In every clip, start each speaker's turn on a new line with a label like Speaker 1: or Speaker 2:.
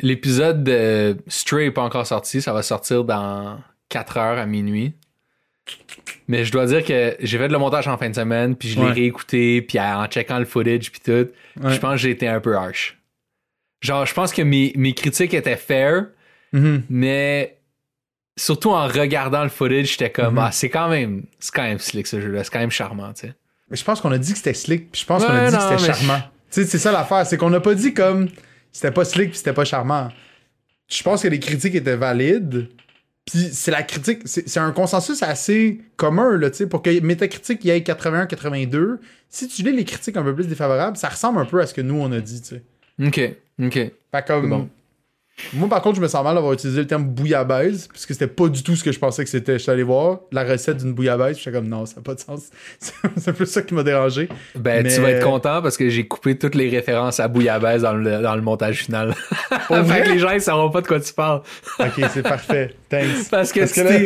Speaker 1: l'épisode de Stray est pas encore sorti. Ça va sortir dans 4 heures à minuit. Mais je dois dire que j'ai fait le montage en fin de semaine, puis je l'ai
Speaker 2: Ouais.
Speaker 1: réécouté, puis en checkant le footage, puis tout.
Speaker 2: Ouais.
Speaker 1: Je pense que j'ai été un peu harsh. Genre, je pense que mes, mes critiques étaient fair,
Speaker 2: Mhm.
Speaker 1: mais surtout en regardant le footage, j'étais comme,
Speaker 2: Mhm.
Speaker 1: ah, c'est quand même, c'est quand même slick ce jeu-là, c'est quand même charmant, tu sais.
Speaker 2: Mais je pense qu'on a dit que c'était slick, puis je pense qu'on a dit que c'était charmant. Tu sais, c'est ça l'affaire, c'est qu'on n'a pas dit comme c'était pas slick puis c'était pas charmant. Je pense que les critiques étaient valides. Puis c'est la critique, c'est un consensus assez commun, là, tu sais, pour que Metacritic y ait 81-82. Si tu lis les critiques un peu plus défavorables, ça ressemble un peu à ce que nous on a dit, tu sais.
Speaker 1: Ok, ok.
Speaker 2: Fait comme.
Speaker 1: Bon.
Speaker 2: Moi, par contre, je me sens mal d'avoir utilisé le terme bouillabaisse, parce que c'était pas du tout ce que je pensais que c'était. Je suis allé voir la recette d'une bouillabaisse, j'étais comme non, ça n'a pas de sens. c'est plus ça qui m'a dérangé.
Speaker 1: Ben,
Speaker 2: Mais-
Speaker 1: tu vas être content parce que j'ai coupé toutes les références à Bouillabaisse dans le, dans le montage final. fait
Speaker 2: vrai?
Speaker 1: que les gens, ils sauront pas de quoi tu parles.
Speaker 2: Ok, c'est parfait. Thanks.
Speaker 1: Parce que,
Speaker 2: Parce
Speaker 1: tu
Speaker 2: là-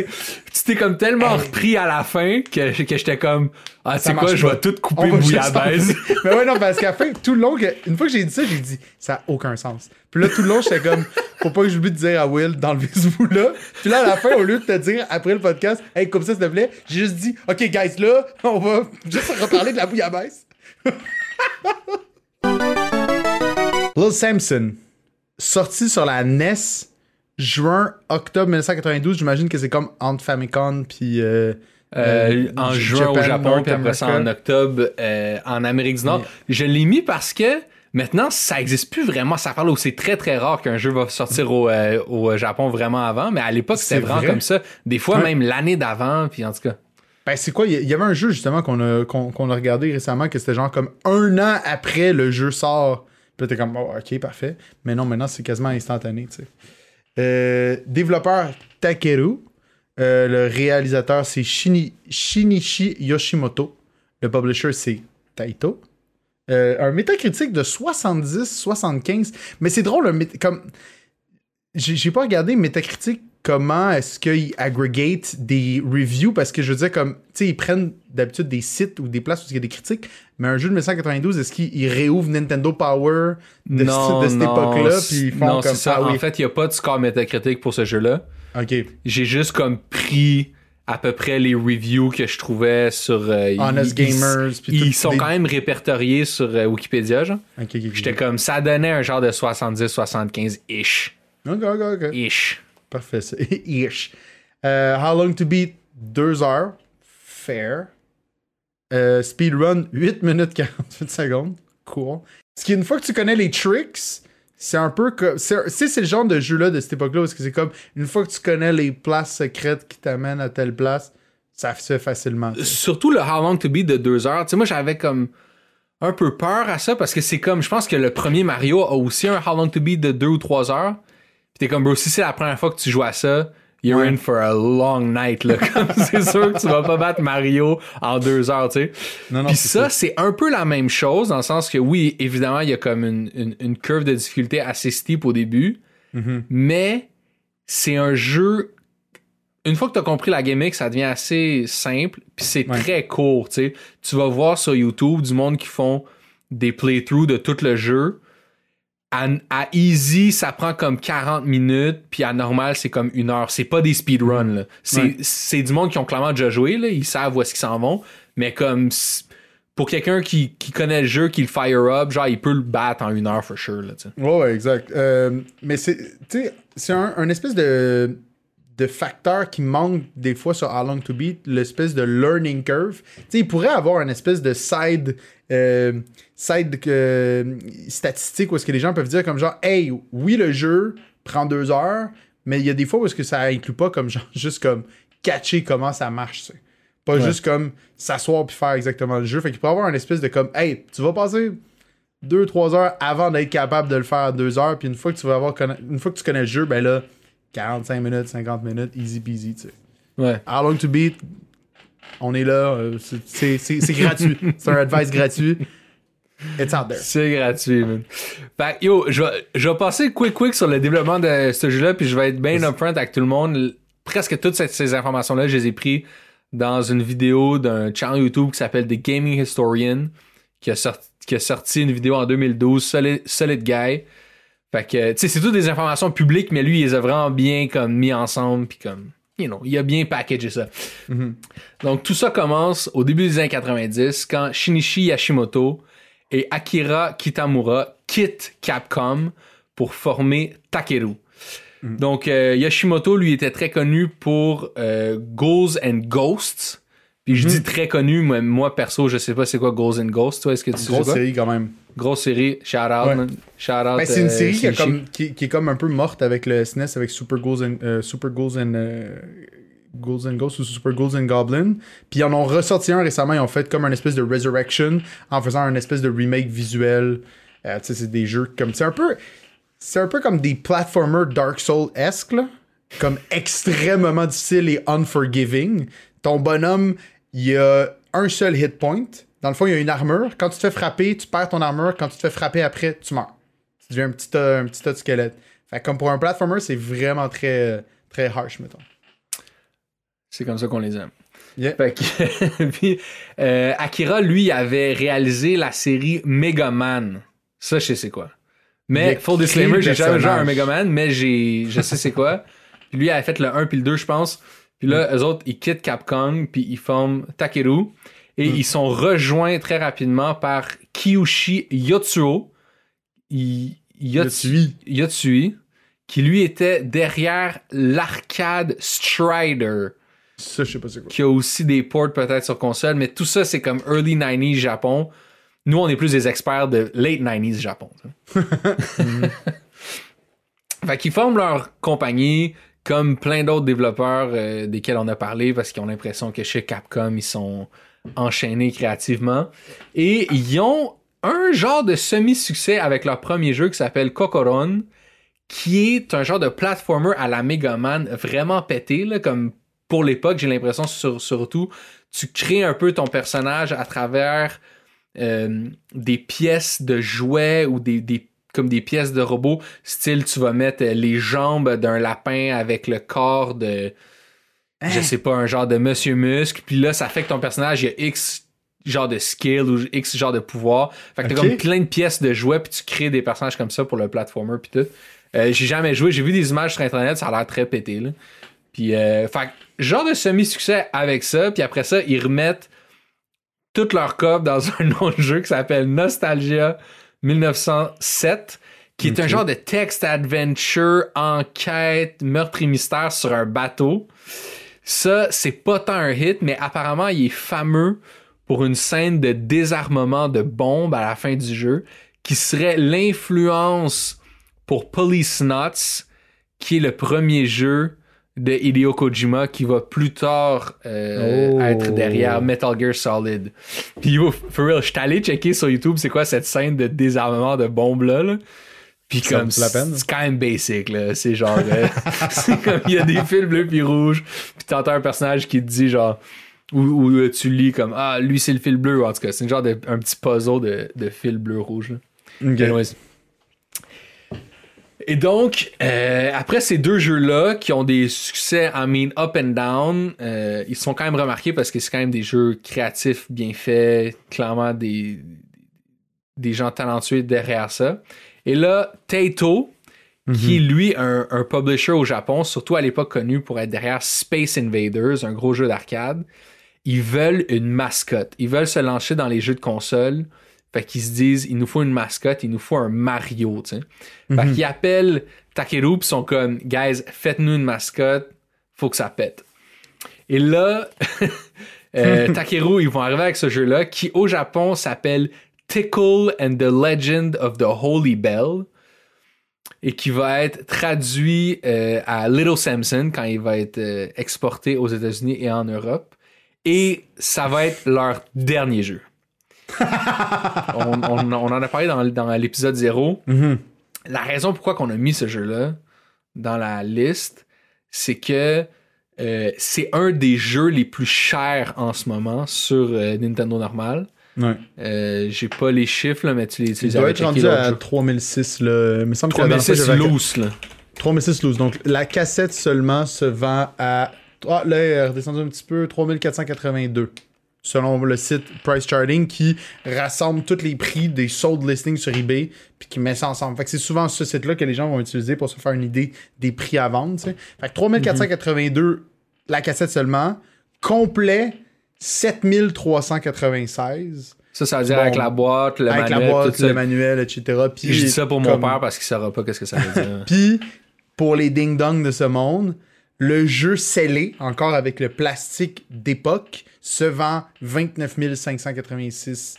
Speaker 1: t'es comme tellement repris à la fin que, que j'étais comme, ah, sais quoi, je vais tout couper Bouillabaisse.
Speaker 2: Mais ouais, non, parce qu'à la fin, tout le long, que- une fois que j'ai dit ça, j'ai dit, ça n'a aucun sens. Puis là, tout le long, j'étais comme, faut pas que j'oublie de dire à Will d'enlever ce bout-là. Puis là, à la fin, au lieu de te dire, après le podcast, hey, comme ça, s'il te plaît, j'ai juste dit, OK, guys, là, on va juste reparler de la bouillabaisse. Lil Samson, sorti sur la NES, juin, octobre 1992, j'imagine que c'est comme entre Famicom puis... euh,
Speaker 1: Euh,
Speaker 2: euh,
Speaker 1: en juin au Japon, puis après ça en octobre euh, en Amérique du Nord. Je l'ai mis parce que maintenant, ça existe plus vraiment. Ça parle où c'est très très rare qu'un jeu va sortir au, euh, au Japon vraiment avant, mais à l'époque, c'était
Speaker 2: C'est
Speaker 1: vraiment
Speaker 2: vrai?
Speaker 1: comme ça. Des fois,
Speaker 2: Ouais.
Speaker 1: même l'année d'avant, puis en tout cas.
Speaker 2: Ben, c'est quoi? Il y- avait un jeu, justement, qu'on a, qu'on, a regardé récemment, que c'était genre comme un an après le jeu sort. Puis t'es comme, oh, ok, parfait. Mais non, maintenant, c'est quasiment instantané, tu sais. Euh, développeur Takeru. Euh, le réalisateur, c'est Shini- Shinichi Yoshimoto. Le publisher, c'est Taito. Euh, un métacritique de 70-75. Mais c'est drôle, un comme. J'ai pas regardé Metacritic comment est-ce qu'ils aggregate des reviews parce que je veux dire comme tu sais ils prennent d'habitude des sites ou des places où il y a des critiques mais un jeu de 1992 est-ce qu'ils ils réouvrent Nintendo Power de,
Speaker 1: non,
Speaker 2: ce- de cette époque-là puis ils font
Speaker 1: non,
Speaker 2: comme
Speaker 1: ça.
Speaker 2: ah oui
Speaker 1: En fait, il n'y a pas de score métacritique pour ce jeu-là.
Speaker 2: ok
Speaker 1: J'ai juste comme pris à peu près les reviews que je trouvais sur. euh,
Speaker 2: Honest
Speaker 1: ils-
Speaker 2: Gamers
Speaker 1: Ils, ils sont
Speaker 2: des-
Speaker 1: quand même répertoriés sur euh, Wikipédia, genre.
Speaker 2: ok ok ok
Speaker 1: J'étais comme, ça donnait un genre de 70-75-ish.
Speaker 2: ok ok, ok.
Speaker 1: Ish.
Speaker 2: parfait ça. ish Euh, How Long to Beat 2 heures fair Euh, speedrun 8 minutes 48 secondes cool ce qui une fois que tu connais les tricks c'est un peu comme c'est c'est le genre de jeu là de cette époque là parce que c'est comme une fois que tu connais les places secrètes qui t'amènent à telle place ça se fait facilement.
Speaker 1: Surtout le How Long to Beat de deux heures. Tu sais, moi, j'avais comme un peu peur à ça parce que c'est comme, je pense que le premier Mario a aussi un How Long to Beat de deux ou trois heures. Puis t'es comme, bro, si c'est la première fois que tu joues à ça, you're
Speaker 2: Ouais.
Speaker 1: in for a long night, là. Comme, c'est sûr que tu vas pas battre Mario en deux heures, tu sais.
Speaker 2: non non
Speaker 1: Puis ça, c'est un peu la même chose, dans le sens que oui, évidemment, il y a comme une, une, une curve de difficulté assez steep au début,
Speaker 2: Mhm.
Speaker 1: mais c'est un jeu. Une fois que tu as compris la gimmick, ça devient assez simple, puis c'est
Speaker 2: Ouais.
Speaker 1: très court, tu sais. Tu vas voir sur YouTube du monde qui font des playthroughs de tout le jeu. À, à easy, ça prend comme 40 minutes, puis à normal, c'est comme une heure. C'est pas des speedruns. C'est
Speaker 2: Ouais.
Speaker 1: du monde qui ont clairement déjà joué, là. Ils savent où est-ce qu'ils s'en vont. Mais comme pour quelqu'un qui, qui connaît le jeu, qui le fire up, genre, il peut le battre en une heure, for sure, là.
Speaker 2: Ouais, ouais, exact. Euh, mais c'est, tu sais, c'est un, un espèce de, de facteur qui manque des fois sur How Long to Beat, l'espèce de learning curve. Tu sais, il pourrait avoir une espèce de side, euh, side euh, statistique où est-ce que les gens peuvent dire comme genre, hey, oui, le jeu prend deux heures, mais il y a des fois où est-ce que ça inclut pas comme genre, juste comme catcher comment ça marche. Pas
Speaker 1: Ouais.
Speaker 2: juste comme s'asseoir puis faire exactement le jeu. Fait qu'il pourrait avoir une espèce de comme, hey, tu vas passer 2-3 heures avant d'être capable de le faire à 2 heures. Puis une fois que tu vas avoir conna- une fois que tu connais le jeu, ben là, 45 minutes, 50 minutes, easy peasy, tu sais.
Speaker 1: Ouais.
Speaker 2: How long to beat, on est là, euh, c'est- gratuit. c'est un advice gratuit. It's out there.
Speaker 1: C'est gratuit, man. Fait yo, je vais, je vais passer quick quick sur le développement de ce jeu-là, puis je vais être bien upfront avec tout le monde. Presque toutes ces, ces informations-là, je les ai prises dans une vidéo d'un channel YouTube qui s'appelle The Gaming Historian, qui a, sorti, qui a sorti une vidéo en 2012, Solid, Solid Guy. Fait que, tu sais, c'est toutes des informations publiques, mais lui, il les a vraiment bien comme mis ensemble, puis comme, you know, il a bien packagé ça. Donc, tout ça commence au début des années 90, quand Shinichi Yashimoto et Akira Kitamura quittent Capcom pour former Takeru. Donc, euh, Yashimoto, lui, était très connu pour euh, Ghouls and Ghosts. Puis je dis très connu, moi, moi, perso, je sais pas c'est quoi Ghouls and Ghosts. Toi, est-ce que tu sais
Speaker 2: Grosse
Speaker 1: quoi?
Speaker 2: série quand même.
Speaker 1: Grosse série. Shout out,
Speaker 2: Ouais.
Speaker 1: Shout out.
Speaker 2: Ben, c'est une
Speaker 1: euh,
Speaker 2: série qui, a
Speaker 1: Shinichi.
Speaker 2: comme, qui, qui est comme un peu morte avec le SNES, avec Super Ghouls and, euh, Super Ghouls and, euh, Ghouls and Ghosts ou Super Ghouls and Goblins. Puis ils en ont ressorti un récemment, ils ont fait comme un espèce de Resurrection en faisant un espèce de remake visuel. Euh, tu sais, c'est des jeux comme. C'est un peu. C'est un peu comme des platformers Dark Souls-esque. Comme extrêmement difficile et unforgiving. Ton bonhomme, il y a un seul hit point. Dans le fond, il y a une armure. Quand tu te fais frapper, tu perds ton armure. Quand tu te fais frapper après, tu meurs. Tu deviens un petit tas, un petit tas de squelette. Fait que comme pour un platformer, c'est vraiment très, très harsh, mettons.
Speaker 1: C'est comme ça qu'on les aime.
Speaker 2: Yeah.
Speaker 1: Fait que, puis, euh, Akira, lui, avait réalisé la série Mega Man. Ça, je sais c'est quoi. Mais, full disclaimer, j'ai jamais joué à un
Speaker 2: personnage.
Speaker 1: Mega Man, mais j'ai, je sais c'est quoi. Puis lui, il avait fait le 1 puis le 2, je pense. Puis là,
Speaker 2: Mm.
Speaker 1: eux autres, ils quittent Capcom, puis ils forment Takeru. Et
Speaker 2: Mm.
Speaker 1: ils sont rejoints très rapidement par Kiyoshi Yotsuo.
Speaker 2: Yotsui.
Speaker 1: Yotsui, qui lui était derrière l'arcade Strider
Speaker 2: Ça, je sais pas c'est quoi.
Speaker 1: qui a aussi des ports peut-être sur console, mais tout ça, c'est comme early 90s Japon. Nous, on est plus des experts de late 90s Japon. sais. fait qu'ils forment leur compagnie comme plein d'autres développeurs euh, desquels on a parlé parce qu'ils ont l'impression que chez Capcom, ils sont enchaînés créativement. Et ils ont un genre de semi-succès avec leur premier jeu qui s'appelle Kokoron, qui est un genre de platformer à la Mega Man vraiment pété, comme pour l'époque, j'ai l'impression sur- surtout, tu crées un peu ton personnage à travers euh, des pièces de jouets ou des, comme des pièces de robots, style tu vas mettre les jambes d'un lapin avec le corps de je sais pas, un genre de Monsieur Muscle, puis là, ça fait que ton personnage, il y a X genre de skill ou X genre de pouvoir. Fait que t'as comme plein de pièces de jouets, puis tu crées des personnages comme ça pour le platformer, puis tout. Euh, j'ai jamais joué, j'ai vu des images sur Internet, ça a l'air très pété, là. Puis, euh, fait que, genre de semi-succès avec ça, puis après ça, ils remettent toute leur cop dans un autre jeu qui s'appelle Nostalgia 1907, qui est un genre de text adventure, enquête, meurtre et mystère sur un bateau. Ça, c'est pas tant un hit, mais apparemment, il est fameux pour une scène de désarmement de bombes à la fin du jeu, qui serait l'influence pour Police Nuts, qui est le premier jeu de Hideo Kojima qui va plus tard euh,
Speaker 2: Oh.
Speaker 1: être derrière Metal Gear Solid. Puis yo, for real, je suis allé checker sur YouTube c'est quoi cette scène de désarmement de bombes là. là. Puis comme
Speaker 2: peine.
Speaker 1: c'est quand même basic là, c'est genre euh, c'est comme il y a des fils bleus puis rouges, puis t'entends un personnage qui te dit genre ou, ou, euh, tu lis comme ah lui c'est le fil bleu en tout cas, c'est une genre de un petit puzzle de, de fil bleu rouge là.
Speaker 2: Ok.
Speaker 1: Anyways. Et donc, euh, après ces deux jeux-là, qui ont des succès, I mean, up and down, euh, ils sont quand même remarqués parce que c'est quand même des jeux créatifs, bien faits, clairement des, des gens talentueux derrière ça. Et là, Taito, qui est lui un, un publisher au Japon, surtout à l'époque connu pour être derrière Space Invaders, un gros jeu d'arcade, ils veulent une mascotte. Ils veulent se lancer dans les jeux de console. Fait qu'ils se disent, il nous faut une mascotte, il nous faut un Mario, tu sais. Fait qu'ils appellent Takeru pis sont comme, guys, faites-nous une mascotte, faut que ça pète. Et là, euh, Takeru, ils vont arriver avec ce jeu-là qui au Japon s'appelle Tickle and the Legend of the Holy Bell et qui va être traduit euh, à Little Samson quand il va être euh, exporté aux États-Unis et en Europe. Et ça va être leur dernier jeu. on, on- on en a parlé dans, dans l'épisode 0.
Speaker 2: Mhm.
Speaker 1: La raison pourquoi on a mis ce jeu-là dans la liste, c'est que euh, c'est un des jeux les plus chers en ce moment sur Nintendo normal.
Speaker 2: Ouais.
Speaker 1: Euh, J'ai pas les chiffres, là, mais tu les, tu
Speaker 2: Il doit
Speaker 1: avais
Speaker 2: être rendu à
Speaker 1: jour.
Speaker 2: 3006, là. Il me semble que la dernière fois,
Speaker 1: 3006
Speaker 2: j'avais-
Speaker 1: loose, là.
Speaker 2: 3006 loose. Donc, la cassette seulement se vend à. Ah, là, elle est redescendue un petit peu. 3482 selon le site Price Charting, qui rassemble tous les prix des sold listings sur eBay, puis qui met ça ensemble. Fait que c'est souvent ce site-là que les gens vont utiliser pour se faire une idée des prix à vendre. tu sais. Fait que 3482, la cassette seulement. Complet, 7396.
Speaker 1: Ça, ça veut dire
Speaker 2: Bon.
Speaker 1: avec la boîte, le
Speaker 2: avec
Speaker 1: manuel,
Speaker 2: la boîte,
Speaker 1: tout ça.
Speaker 2: le manuel, etc. Puis,
Speaker 1: Je dis ça pour mon
Speaker 2: comme-
Speaker 1: père parce qu'il saura pas qu'est-ce que ça veut dire.
Speaker 2: Puis, pour les ding-dong de ce monde, le jeu scellé, encore avec le plastique d'époque, se vend 29 586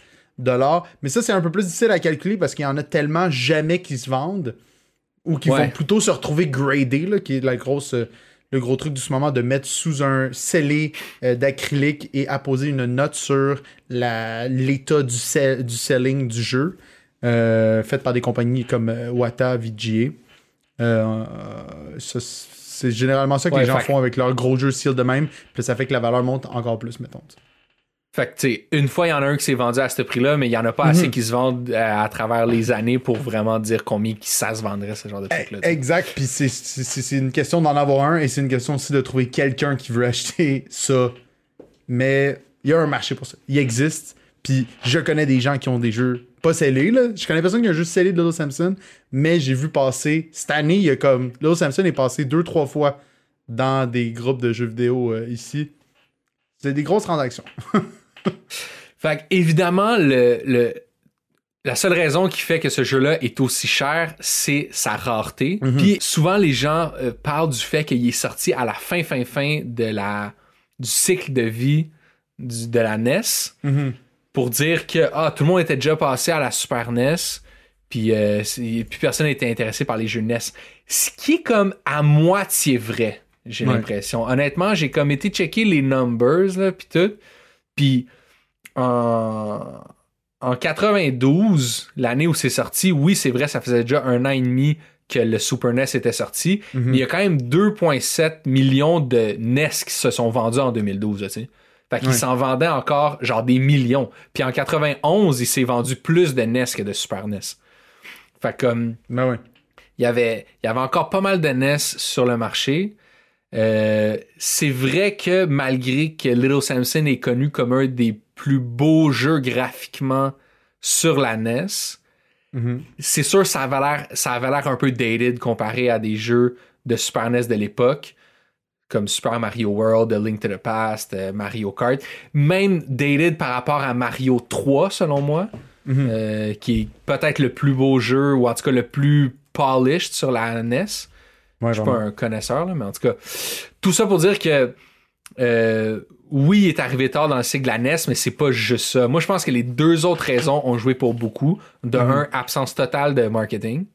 Speaker 2: Mais ça, c'est un peu plus difficile à calculer parce qu'il y en a tellement jamais qui se vendent ou qui
Speaker 1: Ouais.
Speaker 2: vont plutôt se retrouver gradés, là, qui est la grosse, euh, le gros truc du ce moment de mettre sous un scellé euh, d'acrylique et apposer une note sur l'état du, sell- du selling du jeu, euh, fait par des compagnies comme euh, Wata, VGA. Euh, c'est généralement ça que
Speaker 1: Ouais,
Speaker 2: les gens
Speaker 1: fait-
Speaker 2: font avec leurs gros jeux seal de même, puis ça fait que la valeur monte encore plus, mettons.
Speaker 1: Fait que, tu sais, une fois, il y en a un qui s'est vendu à ce prix-là, mais il y en a pas
Speaker 2: Mhm.
Speaker 1: assez qui se vendent euh, à travers les années pour vraiment dire combien ça se vendrait, ce genre de truc-là. tu sais.
Speaker 2: Exact, puis c'est une question d'en avoir un et c'est une question aussi de trouver quelqu'un qui veut acheter ça. Mais il y a un marché pour ça. Il existe, puis je connais des gens qui ont des jeux pas scellés, là. Je connais personne qui a un jeu scellé de Little Samson, mais j'ai vu passer, cette année, il y a comme, Little Samson est passé deux, trois fois dans des groupes de jeux vidéo euh, ici. C'est des grosses transactions.
Speaker 1: Fait que, évidemment, le, le- la seule raison qui fait que ce jeu-là est aussi cher, c'est sa rareté.
Speaker 2: Mhm.
Speaker 1: Puis souvent, les gens euh, parlent du fait qu'il est sorti à la fin, fin, fin de la, du cycle de vie du- de la NES pour dire que ah, tout le monde était déjà passé à la Super NES. Puis, euh, puis personne n'était intéressé par les jeux NES. Ce qui est comme à moitié vrai, j'ai
Speaker 2: Ouais.
Speaker 1: l'impression. Honnêtement, j'ai comme été checker les numbers, là, puis tout. Puis en, en 92, l'année où c'est sorti, oui, c'est vrai, ça faisait déjà un an et demi que le Super NES était sorti, mais il y a quand même 2,7 millions de NES qui se sont vendus en 2012, là, tu sais. Fait qu'il
Speaker 2: Ouais.
Speaker 1: s'en vendait encore genre des millions. Puis en 91, il s'est vendu plus de NES que de Super NES. Fait comme
Speaker 2: Ben ouais.
Speaker 1: il y avait, il y avait encore pas mal de NES sur le marché. Euh, c'est vrai que malgré que Little Samson est connu comme un des plus beaux jeux graphiquement sur la NES,
Speaker 2: Mhm.
Speaker 1: c'est sûr ça avait l'air ça avait l'air un peu dated comparé à des jeux de Super NES de l'époque comme Super Mario World, The Link to the Past, euh, Mario Kart, même dated par rapport à Mario 3 selon moi,
Speaker 2: Mhm.
Speaker 1: euh, qui est peut-être le plus beau jeu ou en tout cas le plus polished sur la NES.
Speaker 2: Ouais,
Speaker 1: Je suis pas un connaisseur, là, mais en tout cas, tout ça pour dire que euh, oui, il est arrivé tard dans le cycle de la NES, mais c'est pas juste ça. Moi, je pense que les deux autres raisons ont joué pour beaucoup. De un, absence totale de marketing.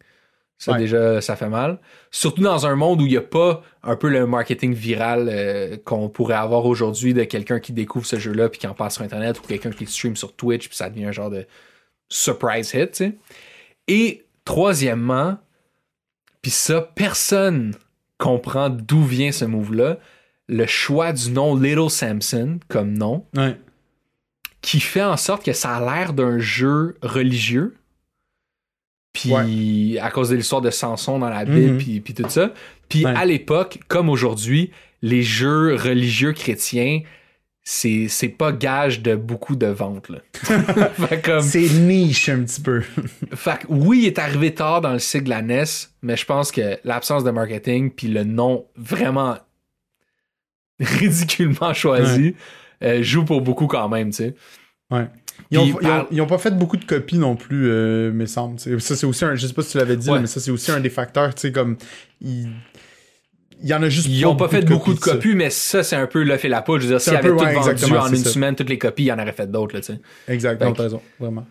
Speaker 1: Ça,
Speaker 2: Ouais.
Speaker 1: déjà, ça fait mal. Surtout dans un monde où il n'y a pas un peu le marketing viral euh, qu'on pourrait avoir aujourd'hui de quelqu'un qui découvre ce jeu-là puis qui en passe sur Internet ou quelqu'un qui stream sur Twitch puis ça devient un genre de surprise hit, tu sais. Et troisièmement, puis ça, personne comprend d'où vient ce move-là. Le choix du nom Little Samson comme nom,
Speaker 2: Ouais.
Speaker 1: qui fait en sorte que ça a l'air d'un jeu religieux. Puis à cause de l'histoire de Samson dans la Bible,
Speaker 2: Mhm.
Speaker 1: puis, puis tout ça. Puis
Speaker 2: Ouais.
Speaker 1: à l'époque, comme aujourd'hui, les jeux religieux chrétiens, c'est c'est pas gage de beaucoup de ventes. Là. fait comme,
Speaker 2: C'est niche un petit peu.
Speaker 1: fait que oui, il est arrivé tard dans le cycle de la NES, mais je pense que l'absence de marketing puis le nom vraiment ridiculement choisi euh, joue pour beaucoup quand même, tu sais.
Speaker 2: Ouais. Ils ont, ils ont-
Speaker 1: par-
Speaker 2: ils ont pas fait beaucoup de copies non plus, euh, me semble. Ça, c'est aussi un. Je sais pas si tu l'avais dit,
Speaker 1: Ouais.
Speaker 2: mais ça, c'est aussi un des facteurs. Tu sais, comme. Il y en a juste
Speaker 1: Ils ont pas fait beaucoup de copies, mais ça, c'est un peu le fait la poudre. Je veux dire, s'ils avaient
Speaker 2: peu,
Speaker 1: tout
Speaker 2: ouais,
Speaker 1: vendu
Speaker 2: exactement,
Speaker 1: en une
Speaker 2: ça.
Speaker 1: semaine, toutes les copies, ils en auraient fait d'autres, là, tu sais.
Speaker 2: Exact,
Speaker 1: Fait
Speaker 2: non,
Speaker 1: que-
Speaker 2: t'as raison, vraiment.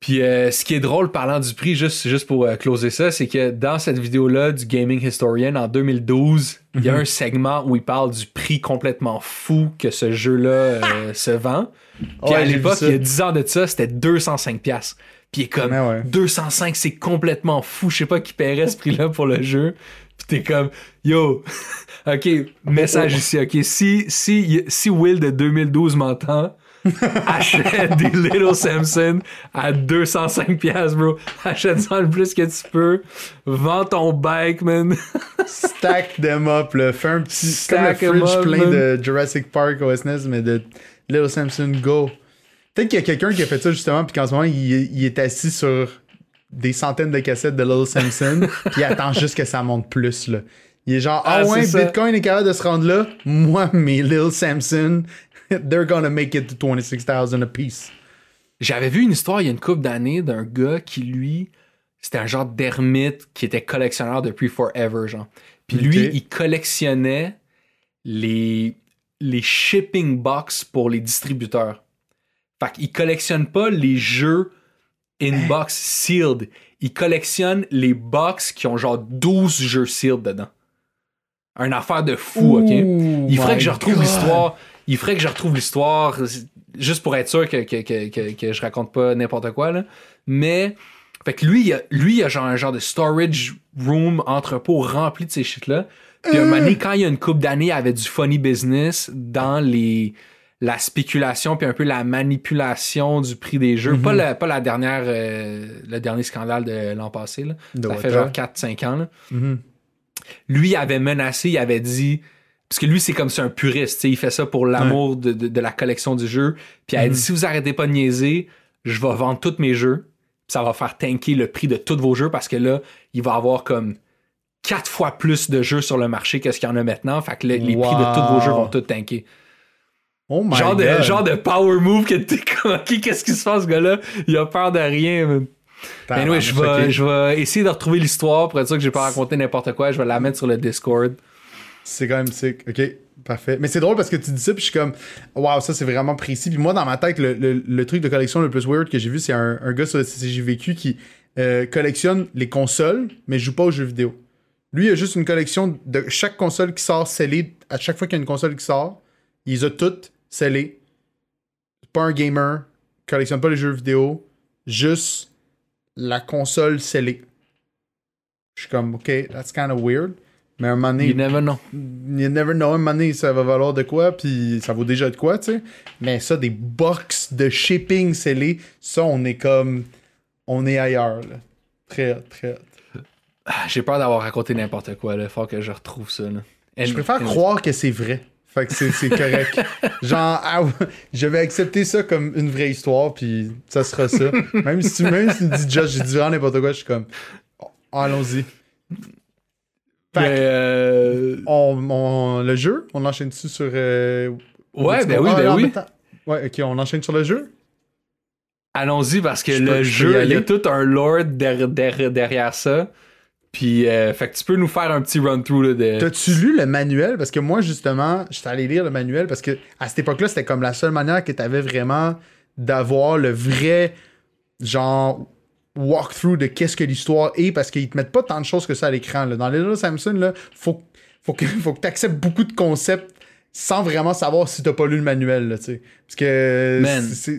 Speaker 1: Puis euh, ce qui est drôle parlant du prix, juste, juste pour euh, closer ça, c'est que dans cette vidéo-là du Gaming Historian en 2012, il y a un segment où il parle du prix complètement fou que ce jeu-là euh, se vend. Puis
Speaker 2: Ouais,
Speaker 1: à l'époque, il y a 10 ans de ça, c'était 205$. piastres. Puis il est comme
Speaker 2: Ouais, ouais.
Speaker 1: 205, c'est complètement fou. Je sais pas qui paierait ce prix-là pour le jeu. T'es comme, yo, ok, message ici, ok. Si, si, si Will de 2012 m'entend, achète des Little Samson à 205 pièces bro. Achète-en le plus que tu peux. Vends ton bike, man.
Speaker 2: Stack them up, là. Fais un petit.
Speaker 1: Stack
Speaker 2: comme le fridge
Speaker 1: up,
Speaker 2: plein
Speaker 1: man.
Speaker 2: de Jurassic Park au SNES, mais de Little Samson Go. Peut-être qu'il y a quelqu'un qui a fait ça justement, puis qu'en ce moment, il, il est assis sur des centaines de cassettes de Little Samson, puis il attend juste que ça monte plus, là. Il est genre, ah,
Speaker 1: Ah,
Speaker 2: ouais,
Speaker 1: ça.
Speaker 2: Bitcoin est capable de se rendre là. Moi, mes Little Samson, they're gonna make it to 26,000 a piece.
Speaker 1: J'avais vu une histoire il y a une couple d'années d'un gars qui, lui, c'était un genre d'ermite qui était collectionneur depuis forever, genre. Puis lui, il collectionnait les, les shipping box pour les distributeurs. Fait qu'il collectionne pas les jeux in-box sealed. Il collectionne les box qui ont genre 12 jeux sealed dedans. Un affaire de fou, ok? Il ferait que je retrouve l'histoire. Il ferait que je retrouve l'histoire juste pour être sûr que, que, que, que, je raconte pas n'importe quoi. Là. Mais, fait que lui, il a, lui, il a genre un genre de storage room, entrepôt rempli de ces shit-là. Puis un moment donné, quand il y a une couple d'années, il avait du funny business dans les la spéculation puis un peu la manipulation du prix des jeux. Pas, la, pas la dernière euh, le dernier scandale de l'an passé. Là.
Speaker 2: De
Speaker 1: Ça fait genre 4-5 ans. Là
Speaker 2: Mhm.
Speaker 1: lui il avait menacé, il avait dit parce que lui c'est comme c'est un puriste, il fait ça pour l'amour de, de- de la collection du jeu. Puis il a dit si vous arrêtez pas de niaiser, je vais vendre tous mes jeux. Puis ça va faire tanker le prix de tous vos jeux parce que là, il va avoir comme quatre fois plus de jeux sur le marché que ce qu'il y en a maintenant. Fait que le- les prix de tous vos jeux vont tout tanker.
Speaker 2: Oh my
Speaker 1: Genre de,
Speaker 2: God.
Speaker 1: genre de power move que t'es comme, ok, qu'est-ce qui se passe, ce gars-là? Il a peur de rien, man. Mais anyway, je vais,
Speaker 2: Ok.
Speaker 1: je vais essayer de retrouver l'histoire pour être sûr que j'ai pas raconté n'importe quoi. Je vais la mettre sur le Discord.
Speaker 2: C'est quand même sick. Ok, parfait. Mais c'est drôle parce que tu dis ça, puis je suis comme, waouh, ça c'est vraiment précis. Puis moi, dans ma tête, le, le- le truc de collection le plus weird que j'ai vu, c'est un, un gars sur le CCJVQ qui euh, collectionne les consoles, mais joue pas aux jeux vidéo. Lui, il a juste une collection de chaque console qui sort scellée. À chaque fois qu'il y a une console qui sort, il les a toutes scellées. C'est pas un gamer, collectionne pas les jeux vidéo, juste la console scellée. Je suis comme, ok, that's kind of weird. Mais à un moment donné,
Speaker 1: You never know.
Speaker 2: you never know, un moment donné, ça va valoir de quoi, puis ça vaut déjà de quoi, tu sais. Mais ça, des box de shipping scellés, ça, on est comme. On est ailleurs, là. Très très.
Speaker 1: Ah, J'ai peur d'avoir raconté n'importe quoi, là. Faut que je retrouve ça, là.
Speaker 2: Je préfère croire que c'est vrai. Fait que c'est correct. Genre, ah je vais accepter ça comme une vraie histoire, puis ça sera ça. Même si tu, même si tu me dis, Josh, j'ai dit vraiment n'importe quoi, je suis comme. oh, Allons-y. Fait
Speaker 1: euh,
Speaker 2: On, on- le jeu, on enchaîne dessus sur. euh,
Speaker 1: Ouais, ben oui,
Speaker 2: Ah,
Speaker 1: ben
Speaker 2: non,
Speaker 1: oui.
Speaker 2: Ouais, ok, on enchaîne sur le jeu?
Speaker 1: Allons-y parce que
Speaker 2: Je
Speaker 1: le jeu, il y a tout un lore der- der- derrière ça. Puis, euh, fait que tu peux nous faire un petit run-through, de.
Speaker 2: T'as-tu lu le manuel? Parce que moi, justement, j'étais allé lire le manuel parce que à cette époque-là, c'était comme la seule manière que t'avais vraiment d'avoir le vrai, genre, walkthrough de qu'est-ce que l'histoire est parce qu'ils te mettent pas tant de choses que ça à l'écran. Dans Little Samson, là, faut, faut que, faut que t'acceptes beaucoup de concepts sans vraiment savoir si t'as pas lu le manuel, là, tu sais. Parce que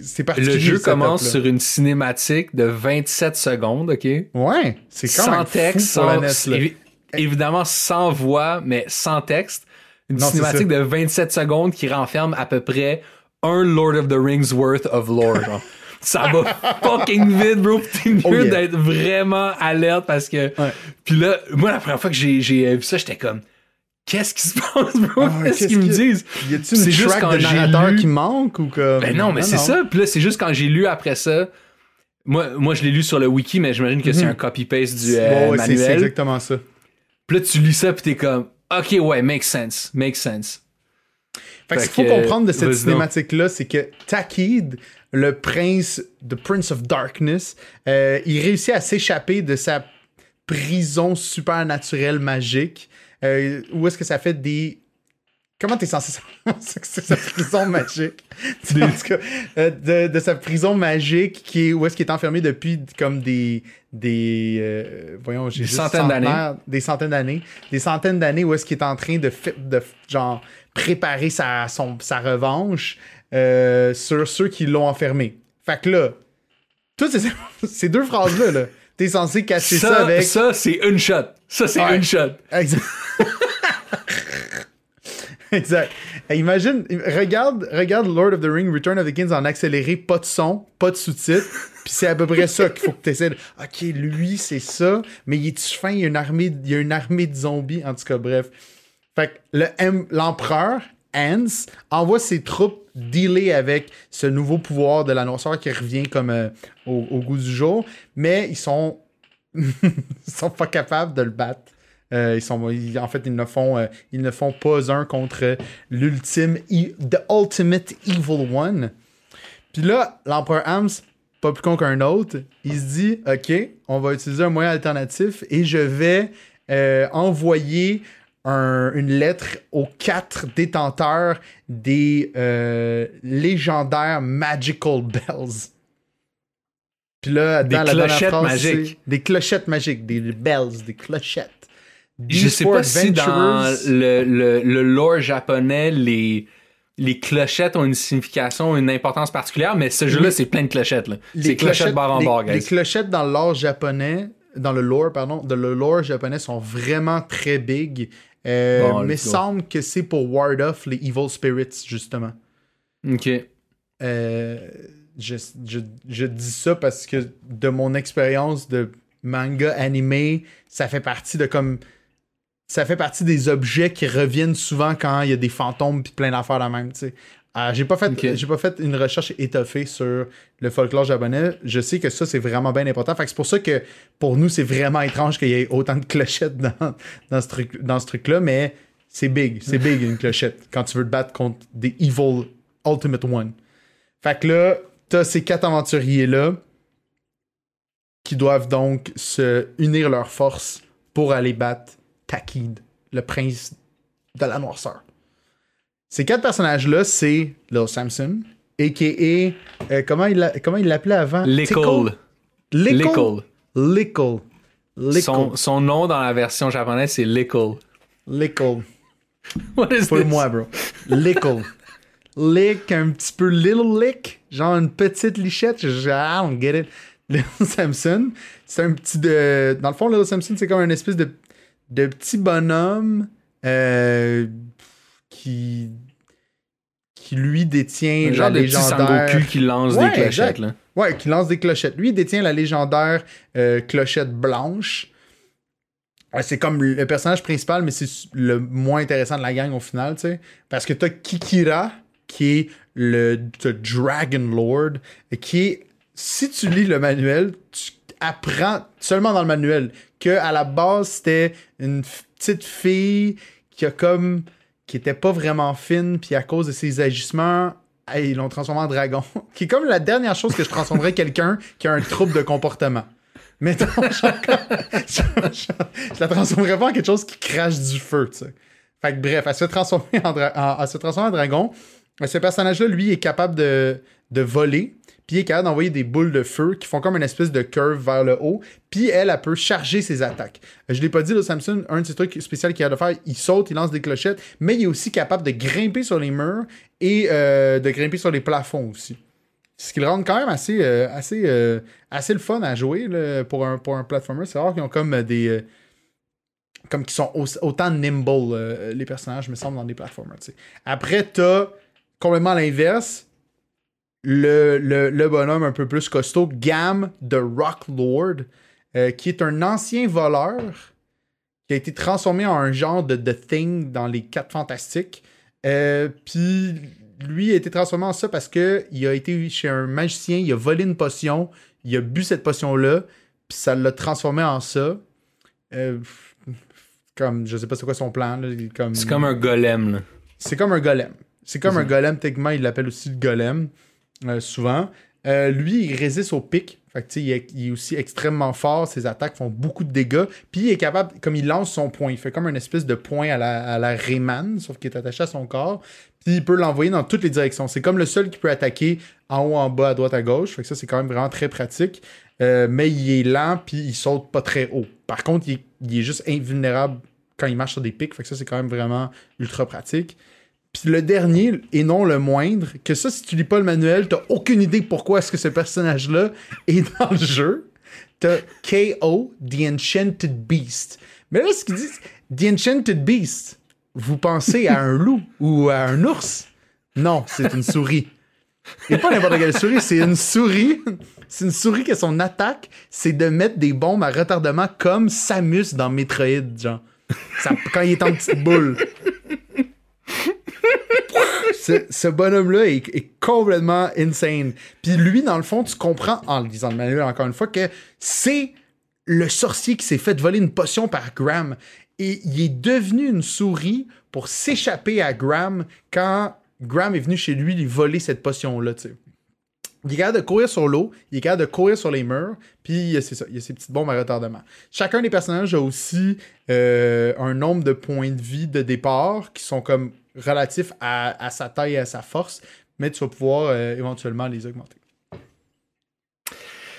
Speaker 2: c'est- particulier.
Speaker 1: Le jeu commence sur une cinématique de 27 secondes, OK?
Speaker 2: Ouais, c'est quand
Speaker 1: sans
Speaker 2: même
Speaker 1: texte,
Speaker 2: fou pour la
Speaker 1: sans,
Speaker 2: NES, là.
Speaker 1: évi- évidemment sans voix, mais sans texte. Une
Speaker 2: Non,
Speaker 1: cinématique de 27 secondes qui renferme à peu près un Lord of the Rings worth of lore. genre. Ça va fucking vite, bro. T'es mieux
Speaker 2: Oh, yeah.
Speaker 1: d'être vraiment alerte parce que.
Speaker 2: Ouais.
Speaker 1: Puis là, moi, la première fois que j'ai vu ça, j'étais comme. Qu'est-ce qui se passe, bro?
Speaker 2: Ah,
Speaker 1: Qu'est-ce qu'ils me disent?
Speaker 2: Y une
Speaker 1: juste quand
Speaker 2: de
Speaker 1: j'ai
Speaker 2: narrateur
Speaker 1: lu-
Speaker 2: qui manque ou comme.
Speaker 1: Ben non, mais c'est ça. Puis là, c'est juste quand j'ai lu après ça. Moi, moi je l'ai lu sur le wiki, mais j'imagine que c'est un copy-paste du euh,
Speaker 2: Bon, c'est exactement ça.
Speaker 1: Puis là, tu lis ça, puis t'es comme, OK, ouais, make sense, make sense.
Speaker 2: Fait que ce qu'il faut comprendre de cette cinématique-là, c'est que Takid, le prince, the Prince of Darkness, euh, il réussit à s'échapper de sa prison supernaturelle magique. Euh, où est-ce que ça fait des. Comment t'es censé savoir ce que c'est sa prison magique? En tout cas, euh, de, de sa prison magique qui est, où est-ce qu'il est enfermé depuis comme des. des euh, voyons, j'ai
Speaker 1: centaines d'années.
Speaker 2: Des centaines d'années. Des centaines d'années où est-ce qu'il est en train de, de genre, préparer sa, son, sa revanche sur ceux qui l'ont enfermé. Fait que là, toutes ces, ces deux phrases-là, là, t'es censé cacher ça,
Speaker 1: Ça,
Speaker 2: avec.
Speaker 1: ça c'est une shot. Ça, c'est
Speaker 2: Ouais.
Speaker 1: une shot.
Speaker 2: Exact. exact. Imagine, regarde, regarde Lord of the Ring, Return of the Kings en accéléré, pas de son, pas de sous-titres. Puis c'est à peu près ça qu'il faut que tu essaies. De... Ok, lui, c'est ça. Mais il est-tu fin? Il y a une armée, il y a une armée de zombies. En tout cas, bref. Fait que le l'empereur, Hans, envoie ses troupes dealer avec ce nouveau pouvoir de la noirceur qui revient comme euh, au, goût du jour. Mais ils sont, sont pas capables de le battre. Euh, ils sont, en fait, ils ne font, euh, ils ne font pas un contre l'ultime, the ultimate evil one. Puis là, l'empereur Hams, pas plus con qu'un autre, il se dit, ok, on va utiliser un moyen alternatif et je vais euh, une lettre aux quatre détenteurs des légendaires Magical Bells. Puis là, dans
Speaker 1: des la clochettes magiques.
Speaker 2: Des clochettes magiques, des bells, des clochettes
Speaker 1: je sais pas si dans le, le, le lore japonais, les, les clochettes ont une signification, une importance particulière, mais ce jeu-là, c'est plein de clochettes. C'est clochettes barre en barre,
Speaker 2: Les clochettes dans le lore japonais, dans le lore, pardon, dans le lore japonais sont vraiment très big. Euh, mais semble que c'est pour ward off les evil spirits, justement.
Speaker 1: Ok.
Speaker 2: Euh, je, je, je, dis ça parce que de mon expérience de manga animé, ça fait partie de comme ça fait partie des objets qui reviennent souvent quand il y a des fantômes puis plein d'affaires la même, tu sais. Euh, j'ai pas fait j'ai pas fait une recherche étoffée sur le folklore japonais. Je sais que ça c'est vraiment bien important. Fait c'est pour ça que pour nous c'est vraiment étrange qu'il y ait autant de clochettes dans, dans ce truc dans ce truc là, mais c'est big, c'est big une clochette quand tu veux te battre contre des evil ultimate one. Fait que là t'as ces quatre aventuriers là qui doivent donc se unir leurs forces pour aller battre Takid, le prince de la noirceur. Ces quatre personnages-là, c'est Lil Samson, a.k.a. Euh, comment il l'appelait avant?
Speaker 1: Lickle.
Speaker 2: Lickle? Lickle.
Speaker 1: Son, son, nom dans la version japonaise, c'est Lickle.
Speaker 2: Lickle.
Speaker 1: What is
Speaker 2: Pour moi, bro. Lickle. lick, un petit peu little lick, genre une petite lichette. I don't get it. Lil Samson, c'est un petit de. Dans le fond, Lil Samson, c'est comme une espèce de de petits bonhommes euh, qui qui lui détient
Speaker 1: genre la légendaire qui lance des clochettes là.
Speaker 2: Ouais, qui lance des clochettes. Lui il détient la légendaire euh, clochette blanche. C'est comme le personnage principal, mais c'est le moins intéressant de la gang au final, tu sais. Parce que t'as Kikira, qui est le Dragon Lord, qui est, si tu lis le manuel, tu apprends seulement dans le manuel que à la base c'était une petite fille qui a comme qui était pas vraiment fine puis à cause de ses agissements ils l'ont transformé en dragon. Qui est comme la dernière chose que je transformerais quelqu'un qui a un trouble de comportement. Mais je, la transformerais pas en quelque chose qui crache du feu tu sais. Fait que bref elle se transformer en, se transformer en dragon. Ce personnage là lui est capable de de voler puis est capable d'envoyer des boules de feu qui font comme une espèce de curve vers le haut, puis elle, elle peut charger ses attaques. Je l'ai pas dit, le Samson, un de ses trucs spéciaux qu'il a de faire, il saute, il lance des clochettes, mais il est aussi capable de grimper sur les murs et euh, de grimper sur les plafonds aussi. Ce qui le rend quand même assez, euh, euh, le fun à jouer pour, un, pour platformer. C'est rare qu'ils ont comme des comme qui sont autant nimble les personnages me semble dans des platformers. Après t'as complètement l'inverse le, bonhomme un peu plus costaud, Gam de Rock Lord, euh, qui est un ancien voleur qui a été transformé en un genre de The Thing dans les quatre fantastiques. Euh, puis lui a été transformé en ça parce que il a été chez un magicien, il a volé une potion, il a bu cette potion-là, puis ça l'a transformé en ça. Euh, comme, je sais pas c'est quoi son plan.
Speaker 1: C'est comme un golem.
Speaker 2: C'est comme un golem. C'est comme un golem, techniquement, il l'appelle aussi le golem. Euh, souvent. Euh, lui, il résiste au pic. Fait il, est, aussi extrêmement fort. Ses attaques font beaucoup de dégâts. Puis il est capable, comme il lance son point, il fait comme une espèce de point à la, à Rayman, sauf qu'il est attaché à son corps. Puis il peut l'envoyer dans toutes les directions. C'est comme le seul qui peut attaquer en haut, en bas, à droite, à gauche. Fait ça, c'est quand même vraiment très pratique. Euh, mais il est lent, puis il saute pas très haut. Par contre, il est, il est juste invulnérable quand il marche sur des pics. Fait ça, c'est quand même vraiment ultra pratique. Puis le dernier, et non le moindre, que ça, si tu lis pas le manuel, t'as aucune idée pourquoi est-ce que ce personnage-là est dans le jeu. T'as KO, The Enchanted Beast. Mais là, ce qu'ils disent, The Enchanted Beast, vous pensez à un loup ou à un ours? Non, c'est une souris. Et pas n'importe quelle souris, c'est une souris. C'est une souris que son attaque, c'est de mettre des bombes à retardement comme Samus dans Metroid, genre. Ça- quand il est en petite boule. Ce, bonhomme-là est, complètement insane. Puis lui, dans le fond, tu comprends en lisant le manuel encore une fois que c'est le sorcier qui s'est fait voler une potion par Graham. Et il est devenu une souris pour s'échapper à Graham quand Graham est venu chez lui lui voler cette potion-là, tu. Il est capable de courir sur l'eau, il est capable de courir sur les murs, puis c'est ça, il y a ces petites bombes à retardement. Chacun des personnages a aussi euh, un nombre de points de vie de départ qui sont comme relatifs à, à sa taille et à sa force, mais tu vas pouvoir euh, éventuellement les augmenter.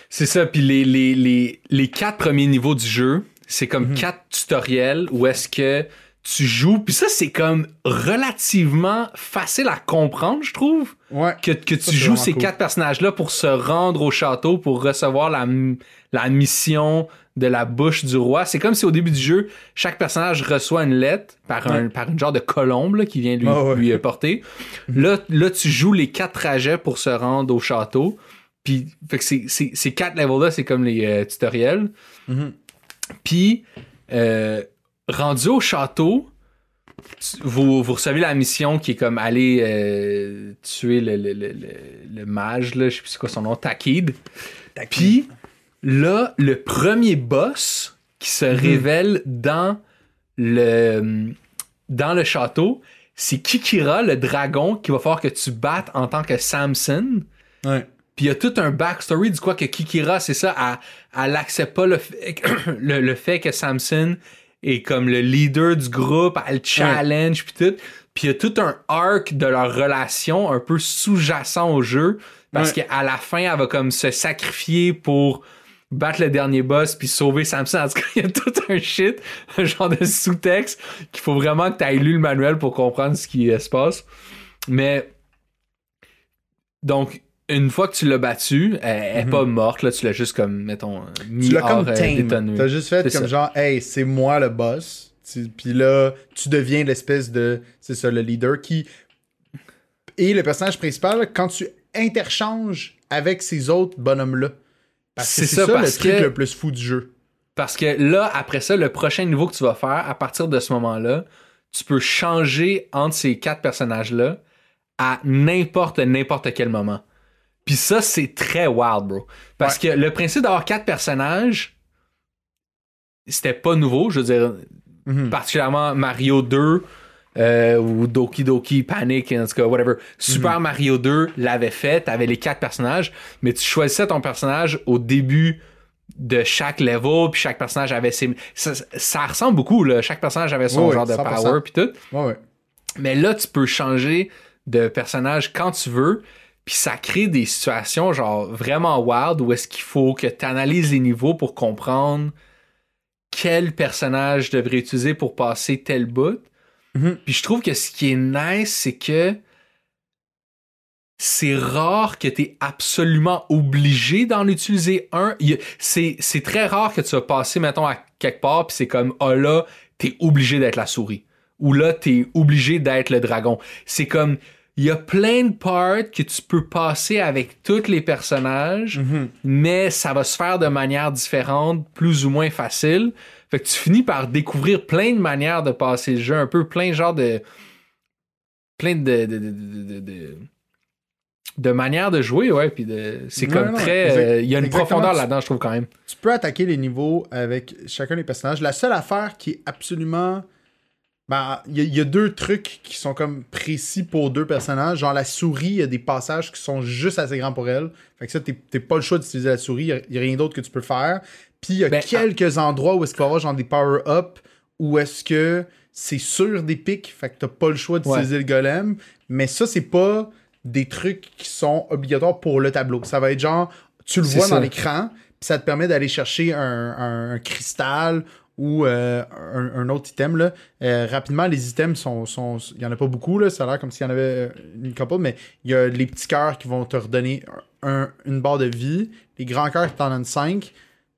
Speaker 1: C'est ça, puis les, les, les, les quatre premiers niveaux du jeu, c'est comme quatre tutoriels où est-ce que tu joues, puis ça, c'est comme relativement facile à comprendre, je trouve,
Speaker 2: Ouais.
Speaker 1: que, tu joues ces
Speaker 2: cool.
Speaker 1: quatre personnages-là pour se rendre au château, pour recevoir la, la mission de la bouche du roi. C'est comme si au début du jeu, chaque personnage reçoit une lettre par un,
Speaker 2: Ouais.
Speaker 1: par une genre de colombe là, qui vient lui,
Speaker 2: Ah ouais.
Speaker 1: lui porter. là, là, tu joues les quatre trajets pour se rendre au château. Puis, fait que c'est- c'est- ces quatre levels-là, c'est comme les euh, tutoriels.
Speaker 2: Mhm.
Speaker 1: Puis, euh, rendu au château, tu- vous, vous recevez la mission qui est comme aller euh, tuer le, le, le, le, le mage, là, je sais plus c'est quoi son nom, Takid. Puis, là, le premier boss qui se révèle dans le, dans le château, c'est Kikira, le dragon, qu'il va falloir que tu battes en tant que Samson.
Speaker 2: Ouais.
Speaker 1: Puis il y a tout un backstory du quoi que Kikira, c'est ça, elle, elle accepte pas le fait, que- le, le fait que Samson est comme le leader du groupe, elle challenge puis tout. Puis il y a tout un arc de leur relation un peu sous-jacent au jeu parce
Speaker 2: Ouais.
Speaker 1: qu'à la fin, elle va comme se sacrifier pour battre le dernier boss puis sauver Samson. En tout cas, il y a tout un shit, un genre de sous-texte qu'il faut vraiment que tu aies lu le manuel pour comprendre ce qui euh, se passe. Mais donc, une fois que tu l'as battu, elle, elle est pas morte, là, tu l'as juste comme, mettons, mis
Speaker 2: Tu l'as comme
Speaker 1: euh, détonné.
Speaker 2: T'as juste fait
Speaker 1: C'est
Speaker 2: comme
Speaker 1: ça.
Speaker 2: genre, hey, c'est moi le boss. Tu- Puis là, tu deviens l'espèce de. C'est ça, le leader qui. Et le personnage principal, quand tu interchanges avec ces autres bonhommes-là. Parce que
Speaker 1: C'est ça,
Speaker 2: le truc
Speaker 1: que-
Speaker 2: le plus fou du jeu.
Speaker 1: Parce que là, après ça, le prochain niveau que tu vas faire, à partir de ce moment-là, tu peux changer entre ces quatre personnages-là à n'importe, n'importe quel moment. Puis ça, c'est très wild, bro. Parce que le principe d'avoir quatre personnages, c'était pas nouveau. Je veux dire,
Speaker 2: Mhm.
Speaker 1: particulièrement Mario 2 euh, ou Doki Doki Panic, en tout cas, whatever. Super Mario 2 l'avait fait, t'avais les quatre personnages, mais tu choisissais ton personnage au début de chaque level, puis chaque personnage avait ses... Ça, ça ressemble beaucoup, là. Chaque personnage avait son
Speaker 2: Oui,
Speaker 1: genre de
Speaker 2: 100%.
Speaker 1: power, puis tout. Mais là, tu peux changer de personnage quand tu veux, puis ça crée des situations genre vraiment wild où est-ce qu'il faut que tu analyses les niveaux pour comprendre quel personnage devrait utiliser pour passer tel bout.
Speaker 2: Mhm.
Speaker 1: Puis je trouve que ce qui est nice, c'est que c'est rare que tu es absolument obligé d'en utiliser un. C'est c'est très rare que tu vas passer, mettons, à quelque part, puis c'est comme, ah là, t'es obligé d'être la souris. Ou là, t'es obligé d'être le dragon. C'est comme, il y a plein de parts que tu peux passer avec tous les personnages,
Speaker 2: Mhm.
Speaker 1: mais ça va se faire de manière différente, plus ou moins facile. Fait que tu finis par découvrir plein de manières de passer le jeu, un peu plein genre de. plein de. de, de, de, de- manières de jouer, ouais, puis de. C'est comme
Speaker 2: non,
Speaker 1: très. euh, Il y a une profondeur là-dedans, je trouve quand même.
Speaker 2: Tu peux attaquer les niveaux avec chacun des personnages. La seule affaire qui est absolument. Ben, il y, a- il y a deux trucs qui sont comme précis pour deux personnages. Genre, la souris, il y a des passages qui sont juste assez grands pour elle. Fait que ça, t'es pas le choix d'utiliser la souris. Il y a, rien d'autre que tu peux faire. Puis, il y a
Speaker 1: Ben,
Speaker 2: quelques endroits où est-ce qu'il va y avoir genre des power-up où est-ce que c'est sur des pics. Fait que t'as pas le choix d'utiliser le golem. Mais ça, c'est pas des trucs qui sont obligatoires pour le tableau. Ça va être genre, tu le vois
Speaker 1: ça.
Speaker 2: dans l'écran, puis ça te permet d'aller chercher un, un- un cristal ou euh, un, un autre item. Là. Euh, rapidement, les items sont. sont- Il y en a pas beaucoup, là. ça a l'air comme s'il y en avait euh, une couple, mais il y a les petits cœurs qui vont te redonner un- une barre de vie. Les grands cœurs qui t'en donnent 5.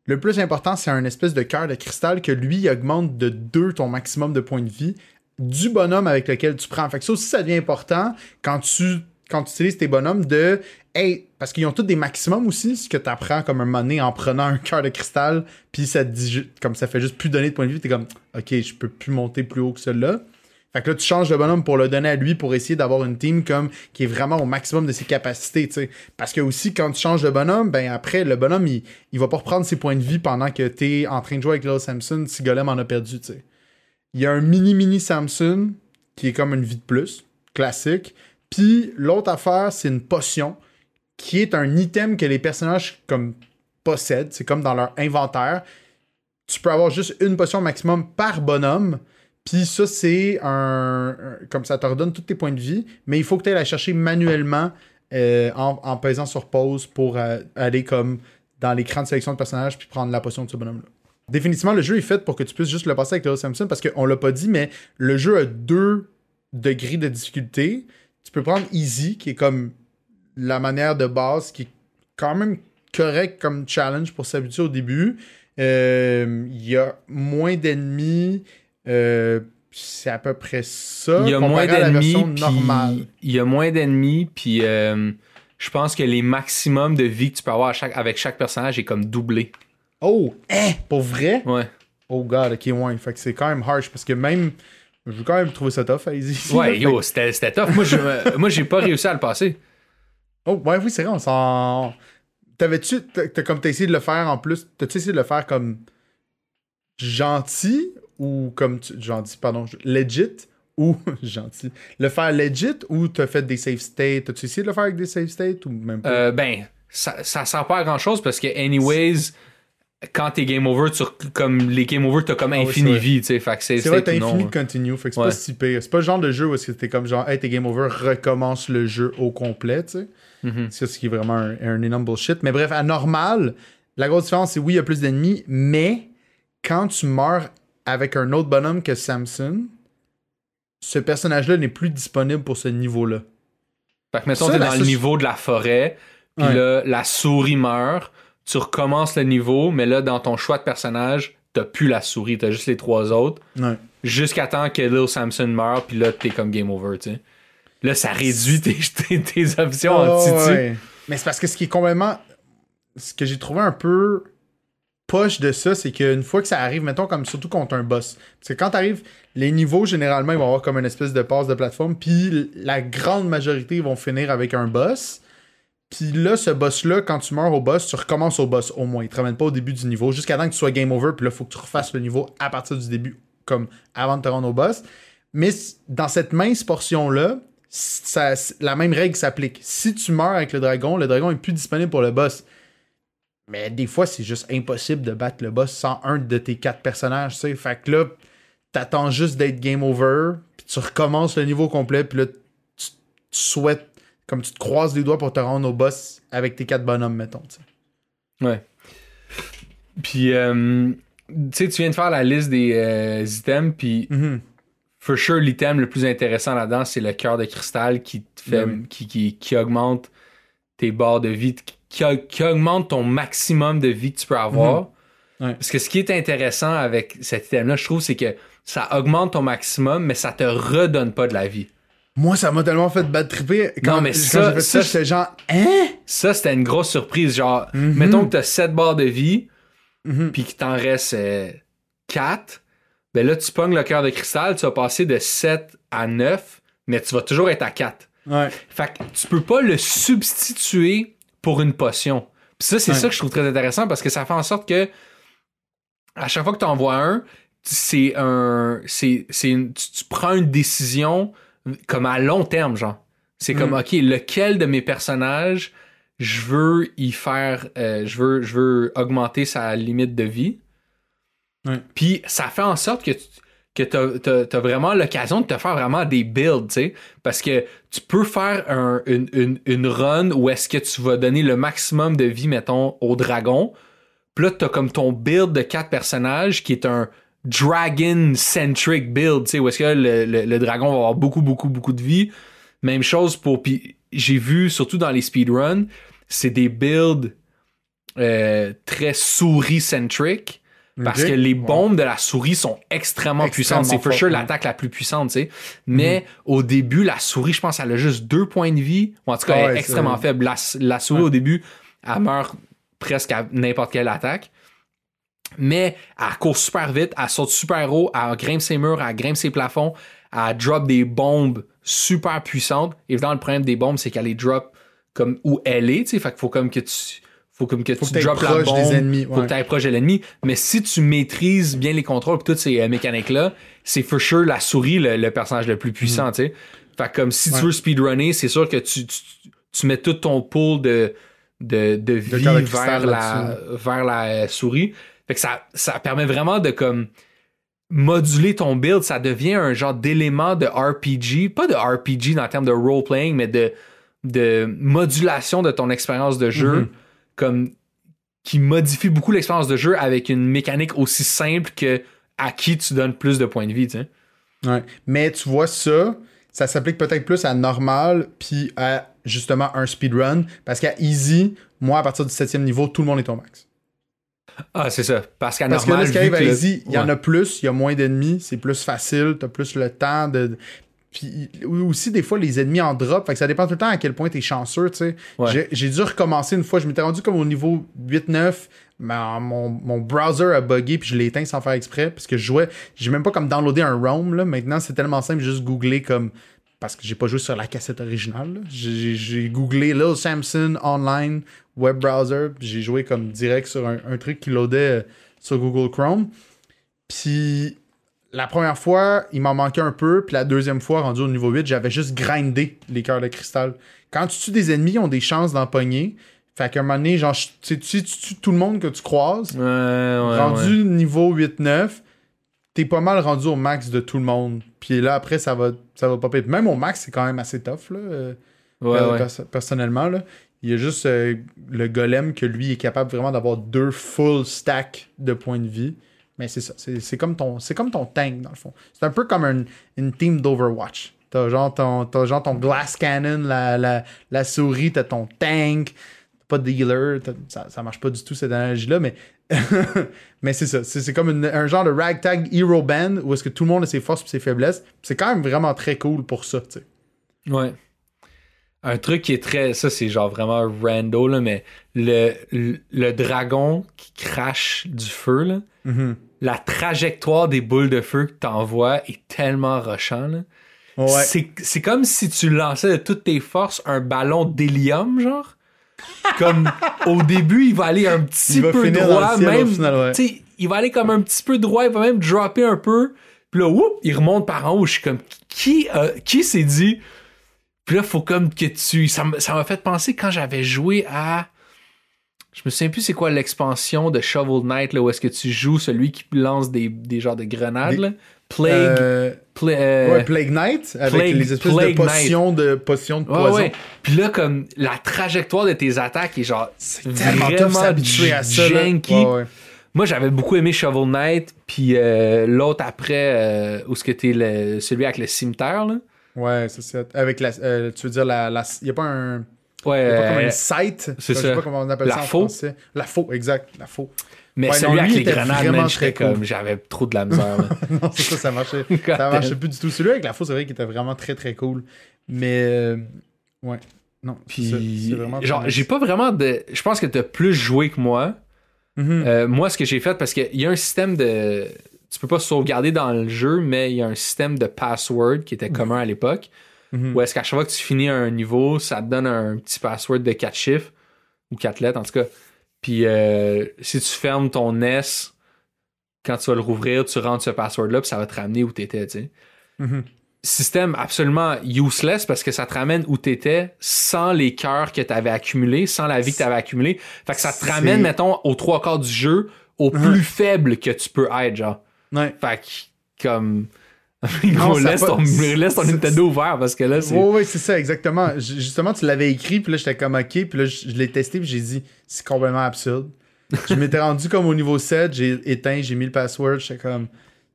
Speaker 2: Le plus important, c'est un espèce de cœur de cristal que lui augmente de 2 ton maximum de points de vie du bonhomme avec lequel tu prends. Fait que ça aussi, ça devient important quand tu, quand tu utilises tes bonhommes de. Hey, parce qu'ils ont tous des maximums aussi, ce que tu apprends comme un moment en prenant un cœur de cristal, puis ça te comme ça fait juste plus donner de points de vie, t'es comme, ok, je peux plus monter plus haut que celui-là. Fait que là, tu changes de bonhomme pour le donner à lui pour essayer d'avoir une team comme qui est vraiment au maximum de ses capacités, tu sais. Parce que aussi, quand tu changes de bonhomme, ben après, le bonhomme, il, il va pas reprendre ses points de vie pendant que t'es en train de jouer avec Lil Samson si Golem en a perdu, tu sais. Il y a un mini-mini Samson qui est comme une vie de plus, classique. Puis l'autre affaire, c'est une potion qui est un item que les personnages comme possèdent. C'est comme dans leur inventaire. Tu peux avoir juste une potion maximum par bonhomme. Puis ça, c'est un, Comme ça te redonne tous tes points de vie. Mais il faut que tu ailles la chercher manuellement euh, en, en pesant sur pause pour euh, aller comme dans l'écran de sélection de personnages puis prendre la potion de ce bonhomme-là. Définitivement, le jeu est fait pour que tu puisses juste le passer avec Lil Samson parce qu'on l'a pas dit, mais le jeu a deux degrés de difficulté. Tu peux prendre Easy, qui est comme la manière de base, qui est quand même correct comme challenge pour s'habituer au début. Euh, Il y a moins d'ennemis. Euh, c'est à peu près ça.
Speaker 1: Il y a moins d'ennemis, il y a moins d'ennemis, puis euh, je pense que les maximums de vie que tu peux avoir à chaque- avec chaque personnage est comme doublé.
Speaker 2: Oh, hein, pour vrai?
Speaker 1: Ouais.
Speaker 2: Oh god, ok, ouais. Fait que c'est quand même harsh parce que même. Je veux quand même trouver ça tough, Easy.
Speaker 1: Ouais, yo, c'était c'était tough. Moi, je- moi, j'ai pas réussi à le passer.
Speaker 2: Oh, ouais, oui, c'est vrai, on s'en. T'avais-tu. t'as comme t'as essayé de le faire en plus. T'as-tu essayé de le faire comme. gentil ou comme. tu- Gentil, pardon. Legit ou. gentil. Le faire legit ou t'as fait des save states? T'as-tu essayé de le faire avec des save states ou même pas?
Speaker 1: Euh, ben, ça, ça sert pas à grand chose parce que, anyways, quand t'es game over, tu, comme les game over, t'as comme
Speaker 2: Ah
Speaker 1: infini vie, tu sais. Fait que c'est
Speaker 2: C'est vrai, t'as
Speaker 1: non,
Speaker 2: infini
Speaker 1: hein.
Speaker 2: continue. Fait que c'est
Speaker 1: Ouais.
Speaker 2: pas si pire. C'est pas le genre de jeu où t'es comme genre, hey, t'es game over, recommence le jeu au complet, tu sais.
Speaker 1: Mhm.
Speaker 2: C'est ce qui est vraiment un, un énorme bullshit. Mais bref, à normal, la grosse différence, c'est oui, il y a plus d'ennemis, mais quand tu meurs avec un autre bonhomme que Samson, ce personnage-là n'est plus disponible pour ce niveau-là.
Speaker 1: Fait que, mettons,
Speaker 2: Ça,
Speaker 1: t'es dans le niveau de la forêt, puis
Speaker 2: Ouais.
Speaker 1: là, la souris meurt, tu recommences le niveau, mais là, dans ton choix de personnage, t'as plus la souris, t'as juste les trois autres,
Speaker 2: Ouais.
Speaker 1: jusqu'à temps que Lil Samson meurt, puis là, t'es comme game over, tu sais. Là, ça réduit tes, tes, tes options en titi.
Speaker 2: ouais. Mais c'est parce que ce qui est complètement. Ce que j'ai trouvé un peu poche de ça, c'est qu'une fois que ça arrive, mettons comme surtout contre un boss. Parce que quand t'arrives, les niveaux, généralement, ils vont avoir comme une espèce de passe de plateforme, puis la grande majorité ils vont finir avec un boss. Puis là, ce boss-là, quand tu meurs au boss, tu recommences au boss au moins. Il te ramène pas au début du niveau, jusqu'à temps que tu sois game over, puis là, il faut que tu refasses le niveau à partir du début, comme avant de te rendre au boss. Mais dans cette mince portion-là, la même règle s'applique. Si tu meurs avec le dragon, le dragon est plus disponible pour le boss. Mais des fois, c'est juste impossible de battre le boss sans un de tes quatre personnages, tu sais. Fait que là, t'attends juste d'être game over, puis tu recommences le niveau complet, puis là, tu, tu souhaites, comme tu te croises les doigts pour te rendre au boss avec tes quatre bonhommes, mettons, tu sais.
Speaker 1: Ouais. Puis, euh, tu sais, tu viens de faire la liste des euh, items, puis
Speaker 2: Mhm.
Speaker 1: for sure, l'item le plus intéressant là-dedans, c'est le cœur de cristal qui te fait,
Speaker 2: Ben
Speaker 1: qui, qui augmente tes barres de vie, qui, qui augmente ton maximum de vie que tu peux avoir.
Speaker 2: Mhm. Ouais.
Speaker 1: Parce que ce qui est intéressant avec cet item-là, je trouve, c'est que ça augmente ton maximum, mais ça te redonne pas de la vie.
Speaker 2: Moi, ça m'a tellement fait bad tripper. Quand,
Speaker 1: Non, mais
Speaker 2: quand
Speaker 1: ça-
Speaker 2: ça,
Speaker 1: ça,
Speaker 2: j'étais genre, hein?
Speaker 1: Ça, c'était une grosse surprise. Genre,
Speaker 2: Mhm.
Speaker 1: mettons que t'as 7 barres de vie,
Speaker 2: Mhm.
Speaker 1: puis qu'il t'en reste 4, ben là, tu pognes le cœur de cristal, tu vas passer de 7 à 9, mais tu vas toujours être à 4.
Speaker 2: Ouais.
Speaker 1: Fait que tu peux pas le substituer pour une potion. Puis ça, c'est
Speaker 2: Ouais.
Speaker 1: ça que je trouve très intéressant parce que ça fait en sorte que à chaque fois que tu envoies un, c'est un. C'est, tu, tu prends une décision comme à long terme, genre. C'est comme,
Speaker 2: Mm.
Speaker 1: OK, lequel de mes personnages je veux y faire. euh, je, veux, je veux augmenter sa limite de vie. Puis ça fait en sorte que tu que t'as- t'as vraiment l'occasion de te faire vraiment des builds, tu sais. Parce que tu peux faire un- une, une, une run où est-ce que tu vas donner le maximum de vie, mettons, au dragon. Puis là, t'as comme ton build de quatre personnages qui est un dragon-centric build, tu sais, où est-ce que le, le- le dragon va avoir beaucoup, beaucoup, beaucoup de vie. Même chose pour... Puis j'ai vu, surtout dans les speedruns, c'est des builds euh, très souris-centric. Parce que les bombes de la souris sont extrêmement,
Speaker 2: Extrêmement
Speaker 1: puissantes. C'est for sure l'attaque la plus puissante, tu sais. Mais au début, la souris, je pense, elle a juste deux points de vie. Ou en tout cas,
Speaker 2: Ah
Speaker 1: elle
Speaker 2: ouais,
Speaker 1: est
Speaker 2: c'est-
Speaker 1: extrêmement faible. La, la souris,
Speaker 2: Ouais.
Speaker 1: au début, elle meurt presque à n'importe quelle attaque. Mais elle court super vite, elle saute super haut, elle grimpe ses murs, elle grimpe ses plafonds, elle drop des bombes super puissantes. Évidemment, le problème des bombes, c'est qu'elle les drop comme où elle est, tu sais. Fait qu'il faut comme que tu. Faut comme que
Speaker 2: Faut
Speaker 1: tu
Speaker 2: que
Speaker 1: drops la bombe.
Speaker 2: des ennemis,
Speaker 1: Faut que tu proche de l'ennemi. Mais si tu maîtrises bien les contrôles et toutes ces euh, mécaniques-là, c'est for sure la souris le, le personnage le plus puissant, tu sais. Fait comme si
Speaker 2: Mm. Ouais.
Speaker 1: tu veux speedrunner, c'est sûr que tu, tu, tu mets tout ton pool de, de, de vie
Speaker 2: de
Speaker 1: vers la, vers la euh, souris. Fait que ça, ça permet vraiment de comme moduler ton build. Ça devient un genre d'élément de RPG. Pas de RPG dans le terme de role-playing, mais de, de modulation de ton expérience de jeu.
Speaker 2: Mhm.
Speaker 1: Comme qui modifie beaucoup l'expérience de jeu avec une mécanique aussi simple que à qui tu donnes plus de points de vie.
Speaker 2: Ouais. Mais tu vois ça, ça s'applique peut-être plus à normal puis à justement un speedrun. Parce qu'à easy, moi, à partir du septième niveau, tout le monde est au max.
Speaker 1: Ah, c'est ça. Parce qu'à
Speaker 2: Parce
Speaker 1: normal,
Speaker 2: que là, ce qui arrive à easy, il y en a plus, il y a moins d'ennemis, c'est plus facile, t'as plus le temps de. Puis aussi, des fois, les ennemis en drop. Fait que ça dépend tout le temps à quel point t'es chanceux, tu sais.
Speaker 1: Ouais.
Speaker 2: J'ai- dû recommencer une fois. Je m'étais rendu comme au niveau 8-9. Mais mon, mon browser a buggé puis je l'ai éteint sans faire exprès. Parce que je jouais. J'ai même pas comme downloadé un ROM. Là. Maintenant, c'est tellement simple, juste googler comme. Parce que j'ai pas joué sur la cassette originale. J'ai googlé Lil Samson online web browser. J'ai joué comme direct sur un, un truc qui loadait sur Google Chrome. Puis la première fois, il m'en manquait un peu. Puis la deuxième fois, rendu au niveau 8, j'avais juste grindé les cœurs de cristal. Quand tu tues des ennemis, ils ont des chances d'empoigner. Fait qu'à un moment donné, genre, tu sais, tu tu tues tout le monde que tu croises.
Speaker 1: Ouais, ouais,
Speaker 2: rendu
Speaker 1: ouais.
Speaker 2: niveau 8-9, t'es pas mal rendu au max de tout le monde. Puis là, après, ça va, ça va popper. Même au max, c'est quand même assez tough, là. euh, personnellement, là. Il y a juste euh, le golem que lui est capable vraiment d'avoir deux full stacks de points de vie. Mais c'est ça. C'est c'est comme, ton- c'est comme ton tank, dans le fond. C'est un peu comme un- une team d'Overwatch. T'as genre ton, t'as genre ton glass cannon, la, la, la souris, t'as ton tank, t'as pas de healer. t'as- Ça, ça marche pas du tout cette analogie-là, mais, mais c'est ça. C'est c'est comme une- un genre de ragtag hero band où est-ce que tout le monde a ses forces et ses faiblesses. C'est quand même vraiment très cool pour ça, tu sais.
Speaker 1: Ouais. Un truc qui est très. Ça, c'est genre vraiment rando, là, mais le, le, le dragon qui crache du feu, là,
Speaker 2: Mhm.
Speaker 1: La trajectoire des boules de feu que t'envoies est tellement.
Speaker 2: Ouais.
Speaker 1: C'est, c'est comme si tu lançais de toutes tes forces un ballon d'hélium, genre. Comme au début, il va aller un petit peu droit,
Speaker 2: ciel
Speaker 1: même.
Speaker 2: final, ouais.
Speaker 1: il va aller comme un petit peu droit, il va même dropper un peu. Puis là, whoop, il remonte par en haut. Je suis comme, qui, euh, qui s'est dit. Puis là, faut comme que tu. Ça m'a fait penser quand j'avais joué à. Je me souviens plus c'est quoi l'expansion de Shovel Knight, là, où est-ce que tu joues celui qui lance des, des genres de grenades,
Speaker 2: Des-
Speaker 1: là? Plague.
Speaker 2: Euh,
Speaker 1: Pla- euh,
Speaker 2: ouais, Plague Knight, avec
Speaker 1: Plague-
Speaker 2: les espèces
Speaker 1: Plague
Speaker 2: de potions de, potions de poison.
Speaker 1: ouais. Puis là, comme la trajectoire de tes attaques est genre
Speaker 2: Tellement tough à ça.
Speaker 1: Moi, j'avais beaucoup aimé Shovel Knight, puis euh, l'autre après, où ce que t'es le, celui avec le cimetière, là?
Speaker 2: Ouais, c'est ça. Avec la. tu veux dire, la. la il n'y a pas un.
Speaker 1: Ouais,
Speaker 2: Il y a pas comme
Speaker 1: euh,
Speaker 2: une site.
Speaker 1: c'est
Speaker 2: Je
Speaker 1: ça.
Speaker 2: sais pas comment on appelle
Speaker 1: La
Speaker 2: ça en
Speaker 1: faux.
Speaker 2: français. La faux, exact. La faux.
Speaker 1: mais
Speaker 2: Ouais,
Speaker 1: celui
Speaker 2: non,
Speaker 1: avec les grenades, man,
Speaker 2: très cool.
Speaker 1: comme, j'avais trop de la misère,
Speaker 2: non, c'est ça, ça marchait. Ça marchait plus du tout. Celui avec la faux, c'est vrai qu'il était vraiment très très cool. Mais. euh, ouais. Non. ça.
Speaker 1: Puis, genre, j'ai pas vraiment de. Je pense que t'as plus joué que moi.
Speaker 2: Mhm.
Speaker 1: Euh, moi, ce que j'ai fait, parce qu'il y a un système de. Tu peux pas sauvegarder dans le jeu, mais il y a un système de password qui était commun à l'époque.
Speaker 2: Mhm.
Speaker 1: Où est-ce qu'à chaque fois que tu finis un niveau, ça te donne un petit password de 4 chiffres, ou 4 lettres en tout cas. Puis euh, si tu fermes ton NES, quand tu vas le rouvrir, tu rentres ce password-là, puis ça va te ramener où t'étais, tu sais.
Speaker 2: Mhm.
Speaker 1: Système absolument useless parce que ça te ramène où t'étais sans les cœurs que t'avais accumulés, sans la vie que t'avais accumulée. Fait que ça te ramène, mettons, aux trois quarts du jeu, au plus faible que tu peux être, genre.
Speaker 2: Ouais.
Speaker 1: Fait que, comme. Gros,
Speaker 2: ça
Speaker 1: laisse, ton, laisse ton Nintendo ouvert parce que là, c'est.
Speaker 2: Ouais, ouais, c'est ça, exactement. Justement, tu l'avais écrit, puis là, j'étais comme OK, puis là, je l'ai testé, puis j'ai dit, c'est complètement absurde. je m'étais rendu comme au niveau 7, j'ai éteint, j'ai mis le password, j'étais comme,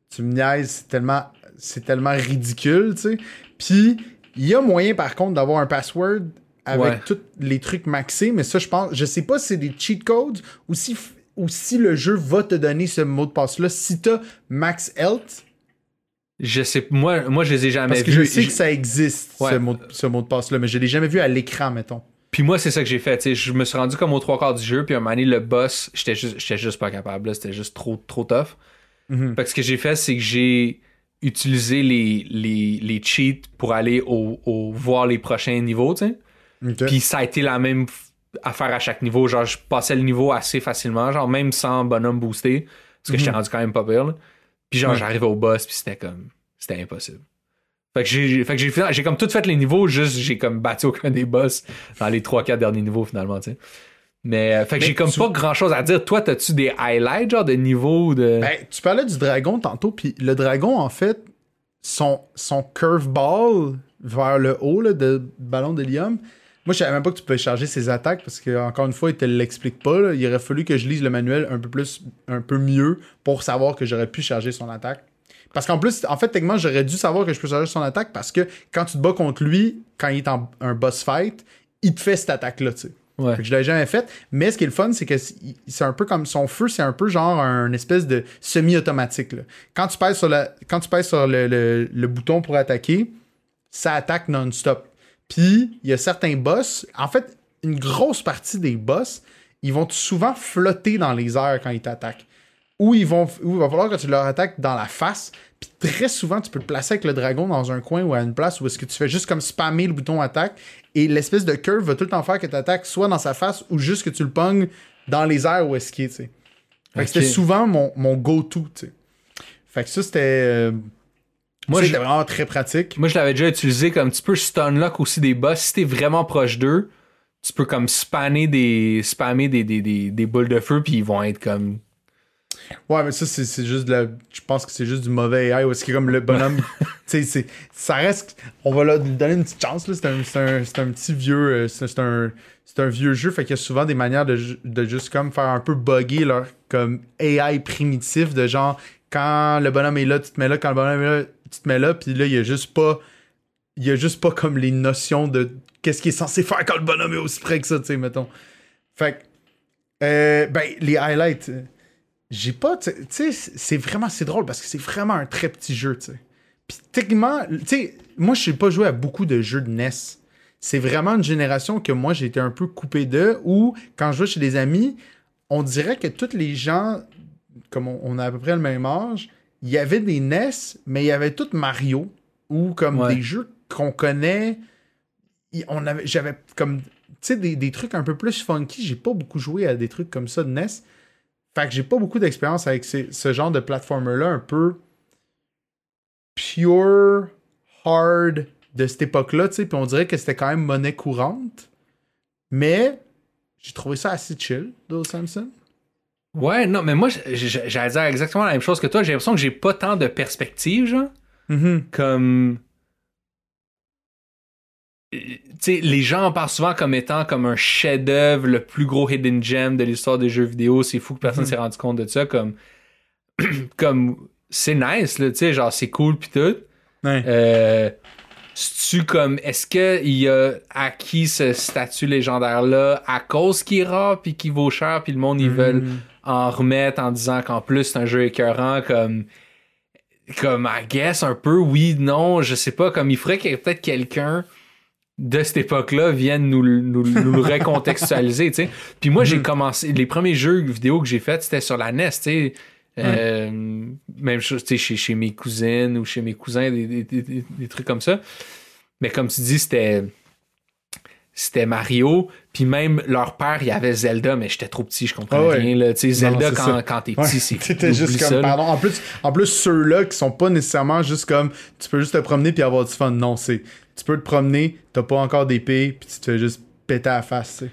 Speaker 2: tu me niaises, c'est tellement, c'est tellement ridicule, tu sais. Puis, il y a moyen, par contre, d'avoir un password avec
Speaker 1: Ouais.
Speaker 2: tous les trucs maxés, mais ça, je pense, je sais pas si c'est des cheat codes ou si ou si le jeu va te donner ce mot de passe-là. Si t'as Max Health,
Speaker 1: Je sais, moi, moi, je les ai jamais
Speaker 2: parce que
Speaker 1: vus.
Speaker 2: je sais que ça existe,
Speaker 1: Ouais.
Speaker 2: ce, mot, ce mot de passe-là, mais je l'ai jamais vu à l'écran, mettons.
Speaker 1: Puis moi, c'est ça que j'ai fait. Je me suis rendu comme aux trois quarts du jeu, puis à un moment donné, le boss, j'étais juste, juste pas capable. C'était juste trop, trop tough.
Speaker 2: Mhm.
Speaker 1: Fait que ce que j'ai fait, c'est que j'ai utilisé les, les, les cheats pour aller au, au- voir les prochains niveaux, tu sais. Puis ça a été la même affaire à chaque niveau. Genre, je passais le niveau assez facilement, genre même sans bonhomme boosté, parce que j'étais rendu quand même pas pire. là. Puis genre,
Speaker 2: Ouais.
Speaker 1: j'arrivais au boss, puis c'était comme, c'était impossible. Fait que j'ai, fait que j'ai, comme tout fait les niveaux, juste j'ai comme battu aucun des boss dans les 3-4 derniers niveaux finalement, tu sais. Mais, euh, fait que j'ai comme
Speaker 2: tu-
Speaker 1: pas grand chose à dire. Toi, t'as-tu des highlights, genre de niveaux de.
Speaker 2: Ben, tu parlais du dragon tantôt, puis le dragon, en fait, son, son curveball vers le haut là, de ballon d'hélium, moi, je savais même pas que tu pouvais charger ses attaques parce que, encore une fois, il te l'explique pas. là. Il aurait fallu que je lise le manuel un peu plus, un peu mieux pour savoir que j'aurais pu charger son attaque. Parce qu'en plus, en fait, techniquement, j'aurais dû savoir que je peux charger son attaque parce que quand tu te bats contre lui, quand il est en un boss fight, il te fait cette attaque-là, tu sais.
Speaker 1: Ouais.
Speaker 2: Que je l'avais jamais fait. Mais ce qui est le fun, c'est que c'est un peu comme son feu, c'est un peu genre un espèce de semi-automatique. Quand tu pèses sur, la, quand tu pèses sur le, le- le bouton pour attaquer, ça attaque non-stop. Puis, il y a certains boss. En fait, une grosse partie des boss, ils vont souvent flotter dans les airs quand ils t'attaquent. Ou ils vont, ou il va falloir que tu leur attaques dans la face. Puis très souvent, tu peux te placer avec le dragon dans un coin ou à une place où est-ce que tu fais juste comme spammer le bouton attaque et l'espèce de curve va tout le temps faire que tu attaques soit dans sa face ou juste que tu le pognes dans les airs où est-ce qu'il est, tu sais. Fait que c'était souvent mon, mon go-to, tu sais. Fait que ça, c'était... euh,
Speaker 1: Moi,
Speaker 2: c'était vraiment très pratique.
Speaker 1: Moi, je l'avais déjà utilisé comme tu peux stunlock aussi des boss. Si t'es vraiment proche d'eux, tu peux comme spammer des, spammer des, des, des, des boules de feu, puis ils vont être comme.
Speaker 2: Ouais, mais ça, c'est c'est juste de la... Je pense que c'est juste du mauvais AI, est-ce que comme le bonhomme... tu sais, ça reste... On va leur donner une petite chance, là. C'est un, c'est un, c'est un petit vieux... euh, C'est un, c'est un vieux jeu, fait qu'il y a souvent des manières de, de juste comme faire un peu bugger leur comme AI primitif, de genre, quand le bonhomme est là, tu te mets là, quand le bonhomme est là, tu te mets là, puis là, il y a juste pas... Il y a juste pas comme les notions de qu'est-ce qu'il est censé faire quand le bonhomme est aussi près que ça, tu sais, mettons. Fait que... euh, ben, les highlights... euh, j'ai pas, tu sais, c'est vraiment, c'est drôle parce que c'est vraiment un très petit jeu, tu sais. Puis techniquement, tu sais, moi, je n'ai pas joué à beaucoup de jeux de NES. C'est vraiment une génération que moi, j'ai été un peu coupé de, où, quand je jouais chez des amis, on dirait que tous les gens, comme on a à peu près le même âge, il y avait des NES, mais il y avait tout Mario, ou comme
Speaker 1: Ouais.
Speaker 2: des jeux qu'on connaît. On avait, j'avais comme, tu sais, des, des trucs un peu plus funky. J'ai pas beaucoup joué à des trucs comme ça de NES. Fait que j'ai pas beaucoup d'expérience avec ces- ce genre de platformer-là, un peu pure, hard de cette époque-là, tu sais, puis on dirait que c'était quand même monnaie courante. Mais j'ai trouvé ça assez chill, Dale Samson.
Speaker 1: Ouais, non, mais moi, j'allais dire exactement la même chose que toi. J'ai l'impression que j'ai pas tant de perspective, genre.
Speaker 2: Mhm.
Speaker 1: Comme. Euh, Tu sais, les gens en parlent souvent comme étant comme un chef-d'œuvre, le plus gros hidden gem de l'histoire des jeux vidéo. C'est fou que personne
Speaker 2: Mhm.
Speaker 1: s'est rendu compte de ça. Comme. comme. C'est nice, là, tu sais, genre, c'est cool pis tout.
Speaker 2: Ouais.
Speaker 1: Euh, tu comme est-ce que il a acquis ce statut légendaire là à cause qu'il est rare puis qu'il vaut cher puis le monde ils
Speaker 2: Mhm.
Speaker 1: veulent en remettre en disant qu'en plus c'est un jeu écœurant comme comme I guess un peu oui non je sais pas comme il faudrait qu'il y ait peut-être quelqu'un de cette époque-là vienne nous, le- nous, nous le recontextualiser, tu sais. Puis moi, j'ai commencé... Les premiers jeux vidéo que j'ai faits, c'était sur la NES, tu sais. Euh, même chose, tu sais, chez, chez mes cousines ou chez mes cousins, des- des- des trucs comme ça. Mais comme tu dis, c'était... C'était Mario, puis même leur père, il y avait Zelda, mais j'étais trop petit, je comprenais
Speaker 2: Ah ouais.
Speaker 1: rien. Là. Tu sais,
Speaker 2: Non,
Speaker 1: Zelda, quand,
Speaker 2: ça.
Speaker 1: quand t'es
Speaker 2: Ouais,
Speaker 1: petit, c'est
Speaker 2: C'était juste
Speaker 1: ça,
Speaker 2: comme, pardon. En plus, en plus ceux-là qui sont pas nécessairement juste comme, tu peux juste te promener puis avoir du fun. Non, c'est, tu peux te promener, t'as pas encore d'épée, puis tu te fais juste péter à la face, tu sais.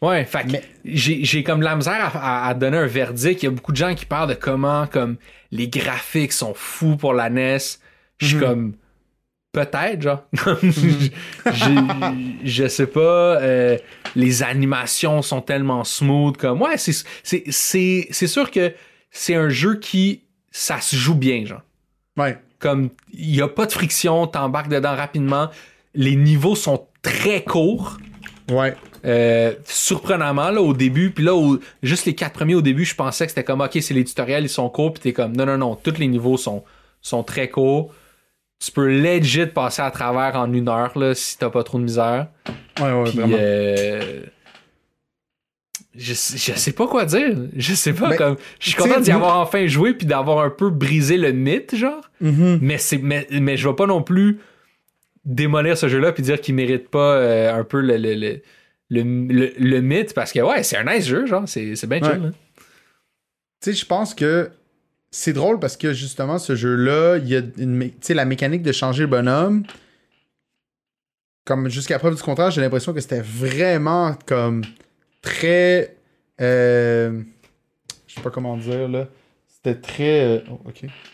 Speaker 1: Ouais, fait
Speaker 2: Mais-
Speaker 1: j'ai, j'ai comme la misère à, à- à donner un verdict. Il y a beaucoup de gens qui parlent de comment comme les graphiques sont fous pour la NES. Je suis
Speaker 2: Mhm.
Speaker 1: comme peut-être genre. Je sais pas. euh, les animations sont tellement smooth comme ouais c'est c'est c'est c'est sûr que c'est un jeu qui ça se joue bien genre.
Speaker 2: Ouais.
Speaker 1: Comme il y a pas de friction, t'embarques dedans rapidement. Les niveaux sont très courts.
Speaker 2: Ouais.
Speaker 1: Euh, surprenamment, là, au début, puis là, au- juste les quatre premiers au début, je pensais que c'était comme, ok, c'est les tutoriels, ils sont courts, puis t'es comme, non, non, non, tous les niveaux sont, sont très courts. Tu peux legit passer à travers en une heure, là, si t'as pas trop de misère.
Speaker 2: Ouais, ouais,
Speaker 1: Puis,
Speaker 2: vraiment.
Speaker 1: euh, je, je sais pas quoi dire. Je sais pas,
Speaker 2: Ben,
Speaker 1: comme, je suis content d'y avoir enfin joué, puis d'avoir un peu brisé le mythe, genre.
Speaker 2: Mhm.
Speaker 1: Mais, c'est, mais, mais je vais pas non plus démolir ce jeu-là puis dire qu'il mérite pas euh, un peu le, le, le, le, le- le mythe parce que ouais, c'est un nice jeu, genre, c'est, c'est bien
Speaker 2: Ouais.
Speaker 1: chill. hein.
Speaker 2: Tu sais, je pense que c'est drôle parce que justement, ce jeu-là, il y a la mécanique de changer le bonhomme. Comme jusqu'à preuve du contraire, j'ai l'impression que c'était vraiment comme très. euh, je sais pas comment dire là. C'était très. euh.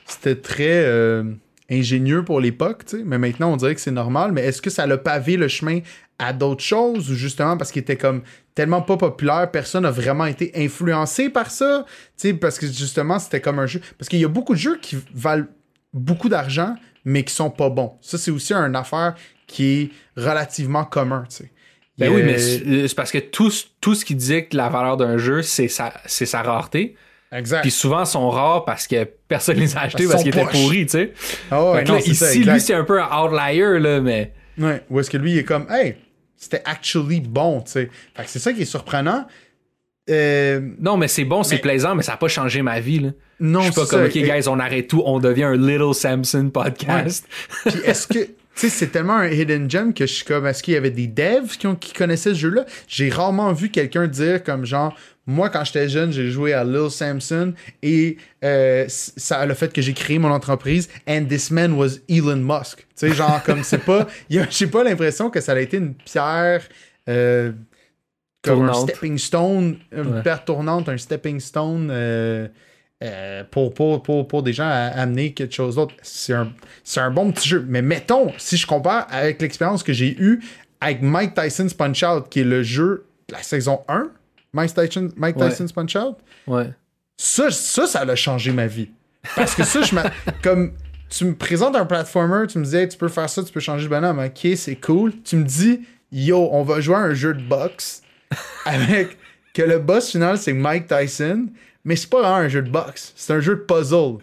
Speaker 2: C'était très euh, ingénieux pour l'époque, tu sais. Mais maintenant, on dirait que c'est normal. Mais est-ce que ça l'a pavé le chemin à d'autres choses ou justement parce qu'il était comme tellement pas populaire, personne n'a vraiment été influencé par ça? Tu sais, parce que justement, c'était comme un jeu. Parce qu'il y a beaucoup de jeux qui valent beaucoup d'argent, mais qui sont pas bons. Ça, c'est aussi une affaire qui est relativement commun, tu sais.
Speaker 1: Ben oui, mais c'est, c'est parce que tout, tout ce qui dicte la valeur d'un jeu, c'est sa, c'est sa rareté.
Speaker 2: Exact.
Speaker 1: Puis souvent, ils sont rares parce que personne les a achetés
Speaker 2: Parce qu'ils
Speaker 1: étaient pourris, tu sais.
Speaker 2: Ouais,
Speaker 1: que
Speaker 2: non,
Speaker 1: là,
Speaker 2: ça,
Speaker 1: ici, lui, c'est un peu un outlier, là, mais.
Speaker 2: Ouais, où est-ce que lui il est comme, hey, c'était actually bon, tu sais. Fait que c'est ça qui est surprenant. Euh,
Speaker 1: Non, mais c'est bon, c'est
Speaker 2: Mais-
Speaker 1: plaisant, mais ça n'a pas changé ma vie, là.
Speaker 2: non,
Speaker 1: Je suis pas comme,
Speaker 2: ça.
Speaker 1: ok,
Speaker 2: Et-
Speaker 1: guys, on arrête tout, on devient un Little Samson podcast.
Speaker 2: Puis est-ce que. Tu sais, c'est tellement un hidden gem que je suis comme, est-ce qu'il y avait des devs qui, ont, qui connaissaient ce jeu-là? J'ai rarement vu quelqu'un dire comme genre, moi quand j'étais jeune, j'ai joué à Lil Samson et euh, ça le fait que j'ai créé mon entreprise and this man was Elon Musk. Tu sais, genre comme c'est pas. J'ai pas l'impression que ça a été une pierre. euh, comme un stepping stone, une
Speaker 1: Ouais.
Speaker 2: pierre tournante, un stepping stone euh, euh, pour, pour, pour, pour des gens à amener quelque chose d'autre. C'est un, c'est un bon petit jeu. Mais mettons, si je compare avec l'expérience que j'ai eue avec Mike Tyson's Punch Out, qui est le jeu de la saison 1, Mike, Tyson, Mike
Speaker 1: Ouais.
Speaker 2: Tyson's Punch Out,
Speaker 1: Ouais.
Speaker 2: ça, ça, ça a changé ma vie. Parce que ça, je comme tu me présentes un platformer, tu me dis, Hey, tu peux faire ça, tu peux changer de bonhomme, ok, c'est cool. Tu me dis, yo, on va jouer à un jeu de boxe avec que le boss final c'est Mike Tyson, mais c'est pas vraiment un jeu de boxe, c'est un jeu de puzzle.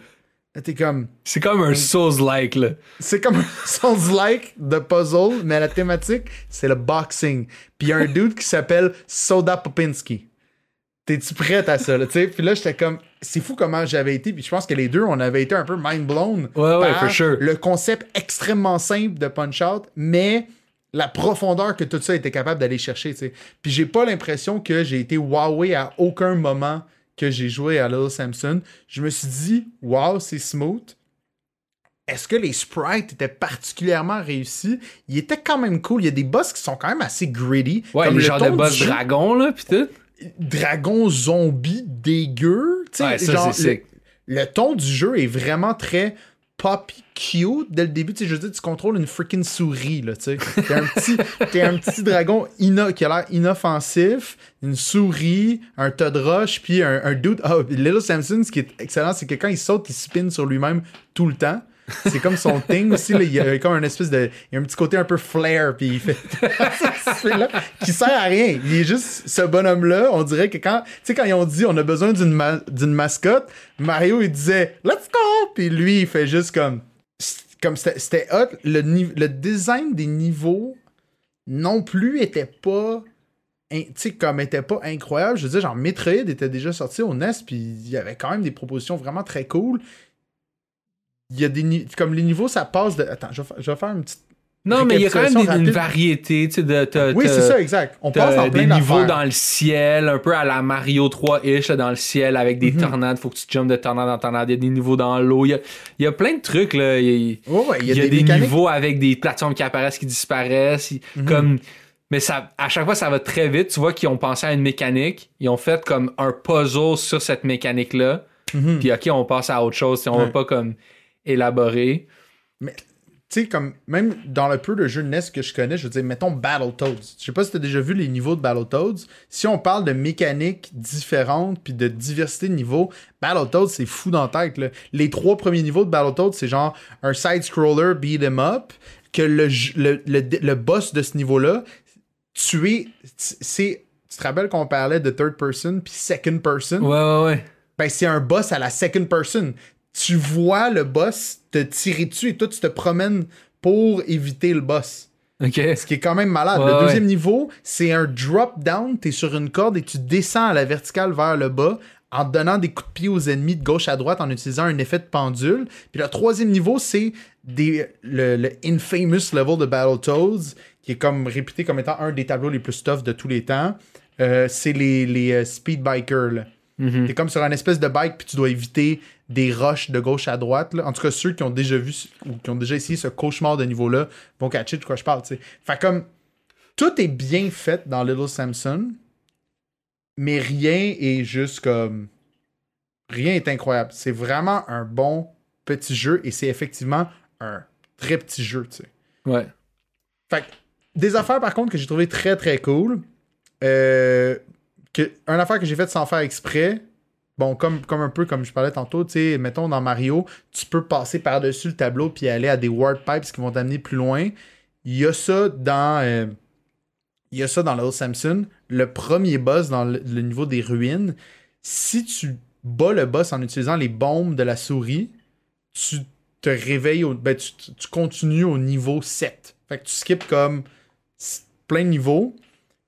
Speaker 2: T'es comme,
Speaker 1: C'est comme un Souls-like, là.
Speaker 2: c'est comme un Souls-like de puzzle, mais la thématique, c'est le boxing. Puis il y a un dude qui s'appelle Soda Popinski. T'es-tu prête à ça, là, tu sais? Puis là, j'étais comme, c'est fou comment j'avais été, puis je pense que les deux, on avait été un peu mind blown
Speaker 1: Ouais, ouais,
Speaker 2: par
Speaker 1: for sure.
Speaker 2: le concept extrêmement simple de Punch-Out, mais la profondeur que tout ça était capable d'aller chercher, tu sais. Puis j'ai pas l'impression que j'ai été wowé à aucun moment que j'ai joué à Little Samson. Je me suis dit, wow, c'est smooth. Est-ce que les sprites étaient particulièrement réussis? Il était quand même cool. Il y a des boss qui sont quand même assez gritty.
Speaker 1: Ouais,
Speaker 2: comme le
Speaker 1: genres
Speaker 2: ton
Speaker 1: de boss dragon, là, pis tout.
Speaker 2: dragon zombie dégueu. Tu sais,
Speaker 1: Ouais, ça,
Speaker 2: genre, le ton du jeu est vraiment très poppy cute dès le début. Tu sais, je veux dire, tu contrôles une freaking souris, là, tu sais. T'es un petit, t'es un petit dragon ino- qui a l'air inoffensif, une souris, un tas de roches, puis un, un dude... Ah, Little Samson, ce qui est excellent, c'est que quand il saute, il spin sur lui-même tout le temps. C'est comme son thing aussi, il y a comme un espèce de... Il a un petit côté un peu flair, puis il fait... là, qui sert à rien. Il est juste ce bonhomme-là. On dirait que quand... Tu sais, quand ils ont dit on a besoin d'une ma- d'une mascotte, Mario, il disait « Let's go! » Puis lui, il fait juste comme... Comme c'était hot. Le, le design des niveaux non plus était pas... sais, comme était pas incroyable. Je veux dire, genre, Metroid était déjà sorti au NES, puis il y avait quand même des propositions vraiment très cool. Il y a des... Comme les niveaux, ça passe de... Attends, je vais faire, je vais faire une petite...
Speaker 1: Non, mais il y a quand même des- une variété, tu sais, de.
Speaker 2: Oui, c'est ça, exact. On passe dans plein
Speaker 1: des niveaux dans le ciel, un peu à la Mario 3-ish, là, dans le ciel, avec des
Speaker 2: Mhm.
Speaker 1: tornades. Faut que tu jumps de tornade en tornade. Il y a des niveaux dans l'eau. Il y a, il y a plein de trucs, là. Il y a,
Speaker 2: Ouais,
Speaker 1: y a des, niveaux avec des plateformes qui apparaissent, qui disparaissent.
Speaker 2: Mhm.
Speaker 1: Comme. Mais ça, à chaque fois, ça va très vite. Tu vois qu'ils ont pensé à une mécanique. Ils ont fait comme un puzzle sur cette mécanique-là.
Speaker 2: Mhm.
Speaker 1: Puis, OK, on passe à autre chose. On
Speaker 2: Ouais.
Speaker 1: va pas comme élaborer.
Speaker 2: Tu sais, comme, même dans le peu de jeux NES que je connais, je veux dire, mettons Battletoads. Je sais pas si t'as déjà vu les niveaux de Battletoads. Si on parle de mécaniques différentes puis de diversité de niveaux, Battletoads, c'est fou dans la tête, là. Les trois premiers niveaux de Battletoads, c'est genre un side-scroller beat 'em up, que le, le, le, le boss de ce niveau-là, tu es. C'est. Tu te rappelles qu'on parlait de third person puis second person?
Speaker 1: Ouais, ouais, ouais.
Speaker 2: Ben, c'est un boss à la second person. Tu vois le boss te tirer dessus et toi, tu te promènes pour éviter le boss. Ce qui est quand même malade.
Speaker 1: Ouais,
Speaker 2: le deuxième
Speaker 1: ouais.
Speaker 2: niveau, c'est un drop down. T'es sur une corde et tu descends à la verticale vers le bas en donnant des coups de pied aux ennemis de gauche à droite en utilisant un effet de pendule. Puis le troisième niveau, c'est des, le, le infamous level de Battletoads, qui est comme réputé comme étant un des tableaux les plus tough de tous les temps. Euh, c'est les, les euh, speed bikers. là.
Speaker 1: Mhm.
Speaker 2: T'es comme sur un espèce de bike, puis tu dois éviter des roches de gauche à droite. là. En tout cas, ceux qui ont déjà vu ou qui ont déjà essayé ce cauchemar de niveau-là vont catcher de quoi je parle. Fait comme tout est bien fait dans Little Samson, mais rien est juste comme. Rien est incroyable. C'est vraiment un bon petit jeu et c'est effectivement un très petit jeu, tu sais.
Speaker 1: Ouais.
Speaker 2: Fait que, des affaires par contre que j'ai trouvé très très cool. Euh, que, une affaire que j'ai faite sans faire exprès. Bon, comme, comme un peu comme je parlais tantôt, tu sais, mettons dans Mario, tu peux passer par-dessus le tableau puis aller à des warp pipes qui vont t'amener plus loin. Il y a ça dans. euh, il y a ça dans Little Samson. Le premier boss dans le, niveau des ruines, si tu bats le boss en utilisant les bombes de la souris, tu te réveilles, au, ben, tu, continues au niveau 7. Fait que tu skips comme plein de niveaux.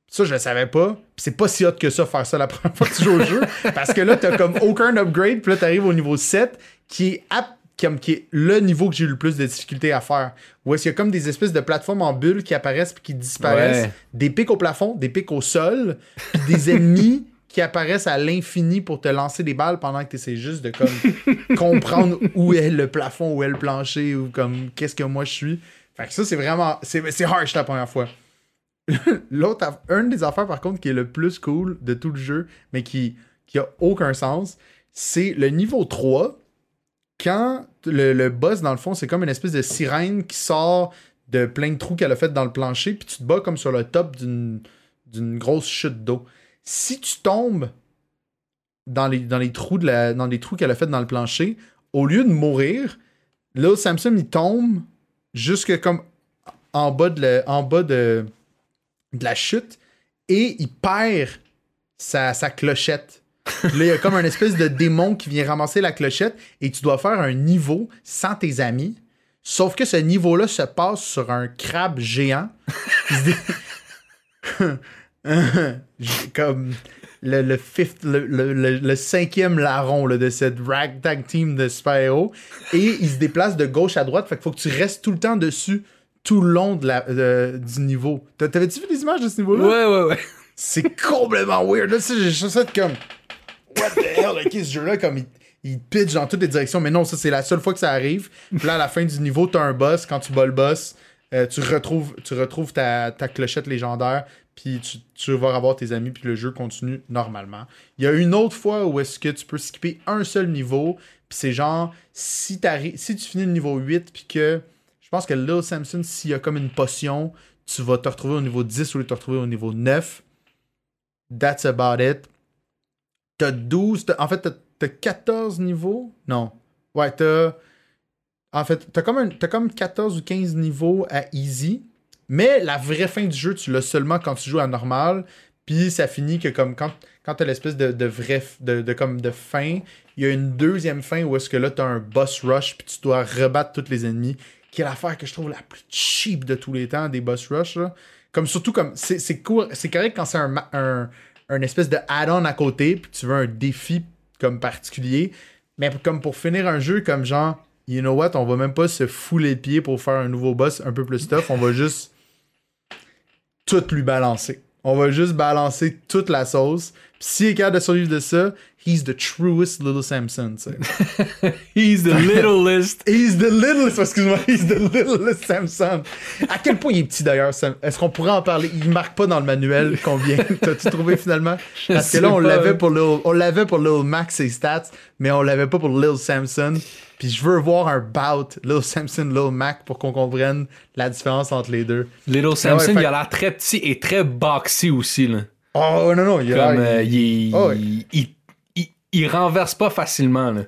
Speaker 2: Ça, je le savais pas. C'est pas si hot que ça faire ça la première fois que tu joues au jeu. Parce que là, t'as comme aucun upgrade. Puis là, t'arrives au niveau 7 qui est, comme, qui est le niveau que j'ai eu le plus de difficulté à faire. Où est-ce qu'il y a comme des espèces de plateformes en bulles qui apparaissent puis qui disparaissent.
Speaker 1: Ouais.
Speaker 2: Des pics au plafond, des pics au sol. Puis des ennemis qui apparaissent à l'infini pour te lancer des balles pendant que tu essaies juste de comme comprendre où est le plafond, où est le plancher, ou comme qu'est-ce que moi je suis. Fait que ça, c'est vraiment. C'est c'est harsh la première fois. L'autre, une des affaires par contre qui est le plus cool de tout le jeu, mais qui, qui a aucun sens, c'est le niveau 3. Quand le, le boss, dans le fond, c'est comme une espèce de sirène qui sort de plein de trous qu'elle a fait dans le plancher, puis tu te bats comme sur le top d'une d'une grosse chute d'eau. Si tu tombes dans les, dans les trous de la, dans les trous qu'elle a fait dans le plancher, au lieu de mourir, là, Samson, il tombe jusque comme en bas de, la- en bas de, de la chute et il perd sa, sa clochette. Là, il y a comme un espèce de démon qui vient ramasser la clochette et tu dois faire un niveau sans tes amis. Sauf que ce niveau-là se passe sur un crabe géant. comme le, cinquième larron de cette ragtag team de super-héros. Et il se déplace de gauche à droite. Fait qu'il faut que tu restes tout le temps dessus tout le long de la, de- du niveau. T'a- T'avais-tu vu les images de ce niveau-là?
Speaker 1: Ouais, ouais, ouais.
Speaker 2: C'est complètement weird. Là, j'ai juste fait comme. What the hell, ok, ce jeu-là, comme il, il pitch dans toutes les directions. Mais non, ça, c'est la seule fois que ça arrive. Puis là, à la fin du niveau, t'as un boss. Quand tu bats le boss, euh, tu retrouves, tu retrouves ta, ta clochette légendaire. Puis tu, tu vas revoir tes amis. Puis le jeu continue normalement. Il y a une autre fois où est-ce que tu peux skipper un seul niveau. Puis c'est genre, si, si tu finis le niveau 8, puis que. Je pense que Lil Samson, s'il y a comme une potion, tu vas te retrouver au niveau 10 au lieu de te retrouver au niveau 9. That's about it. T'as 12. t'as- en fait, t'as, t'as 14 niveaux? Non. Ouais, t'as. En fait, t'as comme, comme 14 ou 15 niveaux à easy. Mais la vraie fin du jeu, tu l'as seulement quand tu joues à normal. Puis ça finit que comme quand, quand t'as l'espèce de, de vrai de, de comme de fin, il y a une deuxième fin où est-ce que là t'as un boss rush puis tu dois rebattre tous les ennemis, qui est l'affaire que je trouve la plus cheap de tous les temps des boss rush. Comme surtout comme c'est c'est c'est correct quand c'est un, un, un espèce de add-on à côté puis tu veux un défi comme particulier, mais comme pour finir un jeu comme genre you know what, on va même pas se fouler les pieds pour faire un nouveau boss un peu plus tough, on va juste tout lui balancer. On va juste balancer toute la sauce. Puis s'il est capable de survivre de ça, he's the truest little Samson, tu sais.
Speaker 1: He's the littlest.
Speaker 2: He's the littlest, excuse-moi, he's the littlest Samson. À quel point il est petit d'ailleurs, Sam? Est-ce qu'on pourrait en parler? Il marque pas dans le manuel combien. T'as-tu trouvé finalement? Parce que là, on l'avait pour Lil, on l'avait pour Lil Max ses stats, mais on l'avait pas pour Lil Samson. Puis je veux voir un bout Lil Samson, Lil Mac pour qu'on comprenne la différence entre les deux.
Speaker 1: Little Samson,
Speaker 2: fait-
Speaker 1: il a l'air très petit et très boxy aussi, là.
Speaker 2: Oh non, non, il a
Speaker 1: Comme, euh, il,
Speaker 2: Oh, ouais.
Speaker 1: il, il, il- renverse pas facilement, là.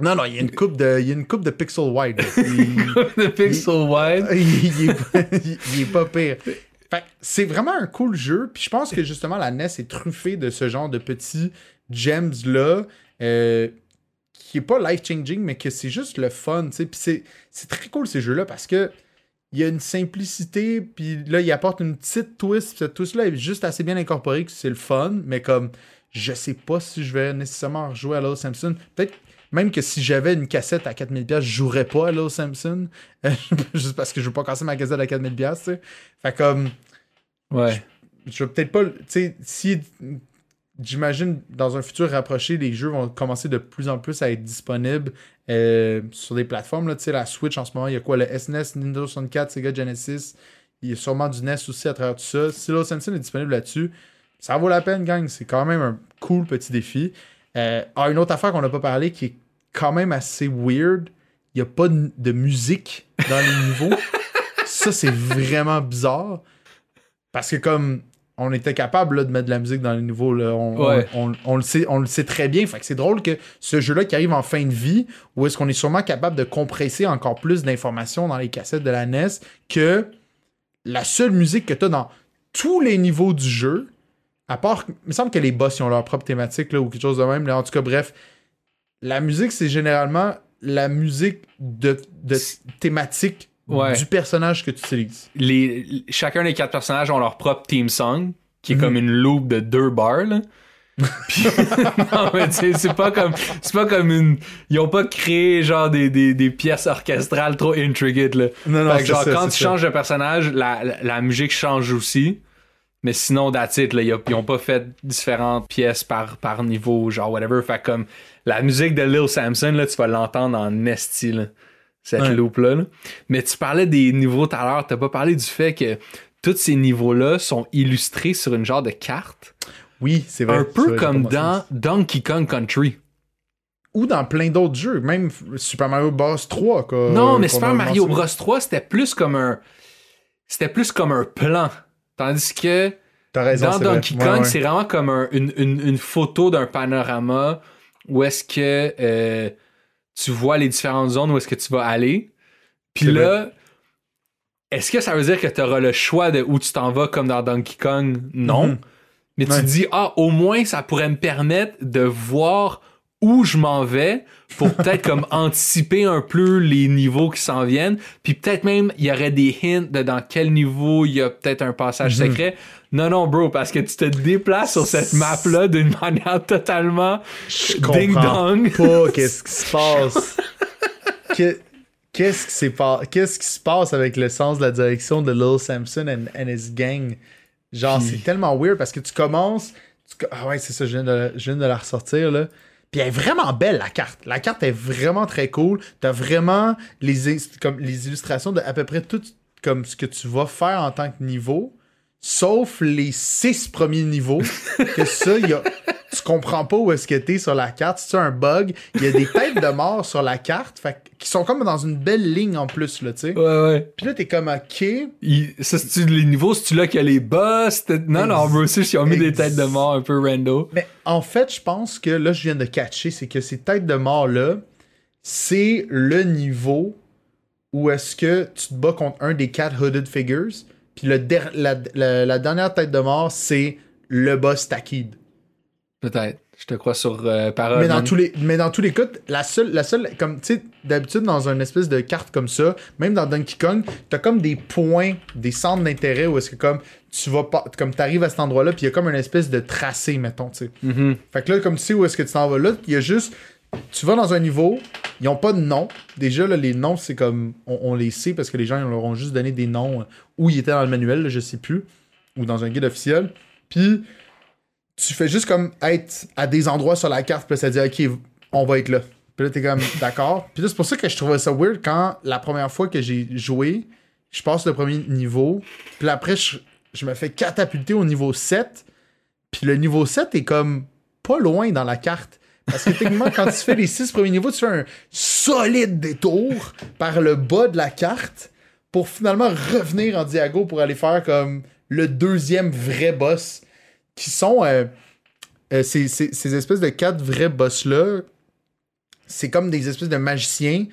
Speaker 2: Non, non, il y a une coupe de, il y a une coupe de pixel wide. là. Il,
Speaker 1: The pixel wide?
Speaker 2: il, est, pas- il- il est pas pire. Fait c'est vraiment un cool jeu. Puis je pense que justement, la NES est truffée de ce genre de petits gems-là. euh, qui est pas life-changing, mais que c'est juste le fun, tu sais. Puis c'est, très cool ces jeux-là parce que il y a une simplicité, puis là, il apporte une petite twist, puis cette twist-là est juste assez bien incorporée que c'est le fun, mais comme, je sais pas si je vais nécessairement rejouer à Little Samson. Peut-être même que si j'avais une cassette à 4000$, je jouerais pas à Little Samson, juste parce que je veux pas casser ma cassette à 4000$, tu sais. Fait comme,
Speaker 1: Ouais.
Speaker 2: je vais peut-être pas. Tu sais, si. J'imagine dans un futur rapproché, les jeux vont commencer de plus en plus à être disponibles euh, sur des plateformes. Là, tu sais, la Switch en ce moment, il y a quoi? Le SNES, Nintendo 64, Sega Genesis. Il y a sûrement du NES aussi à travers tout ça. Si Little Samson est disponible là-dessus, ça vaut la peine, gang. C'est quand même un cool petit défi. Euh, ah, une autre affaire qu'on n'a pas parlé qui est quand même assez weird. Il n'y a pas de, de musique dans les niveaux. ça, c'est vraiment bizarre. Parce que comme on était capable là, de mettre de la musique dans les niveaux, là, on,
Speaker 1: Ouais.
Speaker 2: on- on- on le sait, on le sait très bien. Fait que c'est drôle que ce jeu-là qui arrive en fin de vie, où est-ce qu'on est sûrement capable de compresser encore plus d'informations dans les cassettes de la NES, que la seule musique que tu as dans tous les niveaux du jeu, à part, il me semble que les boss ils ont leur propre thématique là, ou quelque chose de même. là. en tout cas, bref, la musique, c'est généralement la musique de, de thématique
Speaker 1: Ouais.
Speaker 2: du personnage que tu utilises.
Speaker 1: Les, chacun des quatre personnages ont leur propre theme song, qui est
Speaker 2: Mhm.
Speaker 1: comme une loop de deux bars, là. Puis- non, mais tu sais, c'est pas comme, c'est pas comme une, ils ont pas créé genre des, des, des pièces orchestrales trop intricate, là.
Speaker 2: Non,
Speaker 1: Fait que genre,
Speaker 2: ça,
Speaker 1: quand tu
Speaker 2: ça.
Speaker 1: changes de personnage, la, la, la musique change aussi. Mais sinon, it, là. Ils, ont- ils ont pas fait différentes pièces par, par niveau, genre whatever. Fait comme la musique de Lil Samson, là, tu vas l'entendre en esti, là, cette
Speaker 2: Ouais.
Speaker 1: loop-là. là. Mais tu parlais des niveaux tout à l'heure. T'as pas parlé du fait que tous ces niveaux-là sont illustrés sur une genre de carte?
Speaker 2: Oui, c'est vrai.
Speaker 1: un peu
Speaker 2: vrai,
Speaker 1: comme dans. Donkey Kong Country.
Speaker 2: Ou dans plein d'autres jeux, même Super Mario Bros 3. quoi,
Speaker 1: Non, mais
Speaker 2: qu'on
Speaker 1: Super Mario. Bros 3, c'était plus comme un. C'était plus comme un plan. Tandis que
Speaker 2: raison,
Speaker 1: dans
Speaker 2: vrai.
Speaker 1: Donkey
Speaker 2: Ouais,
Speaker 1: Kong,
Speaker 2: ouais.
Speaker 1: c'est vraiment comme un- une, une- une photo d'un panorama où est-ce que euh, tu vois les différentes zones où est-ce que tu vas aller. Puis là, est-ce que ça veut dire que tu auras le choix de où tu t'en vas comme dans Donkey Kong? Non.
Speaker 2: Mhm.
Speaker 1: Mais tu
Speaker 2: Ouais.
Speaker 1: te dis, ah, au moins, ça pourrait me permettre de voir où je m'en vais pour peut-être comme anticiper un peu les niveaux qui s'en viennent. Puis peut-être même, il y aurait des hints de dans quel niveau il y a peut-être un passage
Speaker 2: Mhm.
Speaker 1: secret. Non, non, bro, parce que tu te déplaces sur cette map-là d'une manière totalement
Speaker 2: Je
Speaker 1: ding
Speaker 2: comprends
Speaker 1: dong.
Speaker 2: pas qu'est-ce qui se passe. Que- Qu'est-ce qui, s'est pas- qu'est-ce qui se passe avec le sens de la direction de Lil Samson and, and his gang? Genre,
Speaker 1: Puis-
Speaker 2: c'est tellement weird parce que tu commences. tu ah ouais, c'est ça, je viens, de, je viens de la ressortir là. Puis elle est vraiment belle la carte. La carte est vraiment très cool. T'as vraiment les, comme, les illustrations de à peu près tout comme ce que tu vas faire en tant que niveau. Sauf les six premiers niveaux. que ça, il y a, tu comprends pas où est-ce que t'es sur la carte. C'est un bug. Il y a des têtes de mort sur la carte. Fait, qui sont comme dans une belle ligne en plus, là, tu sais.
Speaker 1: Ouais, ouais.
Speaker 2: Puis là, t'es comme, OK.
Speaker 1: Il- ça, c'est-tu les niveaux, c'est-tu là qu'il y a les boss? Non, non, bro, aussi, ils ont mis des têtes de mort un peu rando.
Speaker 2: Mais en fait, je pense que là, je viens de catcher, c'est que ces têtes de mort-là, c'est le niveau où est-ce que tu te bats contre un des quatre Hooded Figures. Puis le der- la, la- la dernière tête de mort, c'est le boss Takid.
Speaker 1: Peut-être. Je te crois sur euh, parole.
Speaker 2: Mais dans, tous les, mais dans tous les cas, la seule, la seule comme tu sais, d'habitude, dans une espèce de carte comme ça, même dans Donkey Kong, t'as comme des points, des centres d'intérêt où est-ce que comme tu vas pas, comme t'arrives à cet endroit-là, puis il y a comme une espèce de tracé, mettons, tu sais.
Speaker 1: Mhm.
Speaker 2: Fait que là, comme tu sais où est-ce que tu t'en vas là, il y a juste. Tu vas dans un niveau, ils ont pas de nom. Déjà, là, les noms, c'est comme. On, les sait parce que les gens leur ont juste donné des noms euh, où ils étaient dans le manuel, là, je sais plus. Ou dans un guide officiel. Puis, tu fais juste comme être à des endroits sur la carte, puis ça dit, OK, on va être là. Puis là, t'es comme, d'accord. Puis là, c'est pour ça que je trouvais ça weird quand la première fois que j'ai joué, je passe le premier niveau. Puis après, je, je me fais catapulter au niveau 7. Puis le niveau 7 est comme pas loin dans la carte. Parce que techniquement, quand tu fais les six premiers niveaux, tu fais un solide détour par le bas de la carte pour finalement revenir en diago pour aller faire comme le deuxième vrai boss. Qui sont euh, euh, ces, ces- ces espèces de quatre vrais boss-là. C'est comme des espèces de magiciens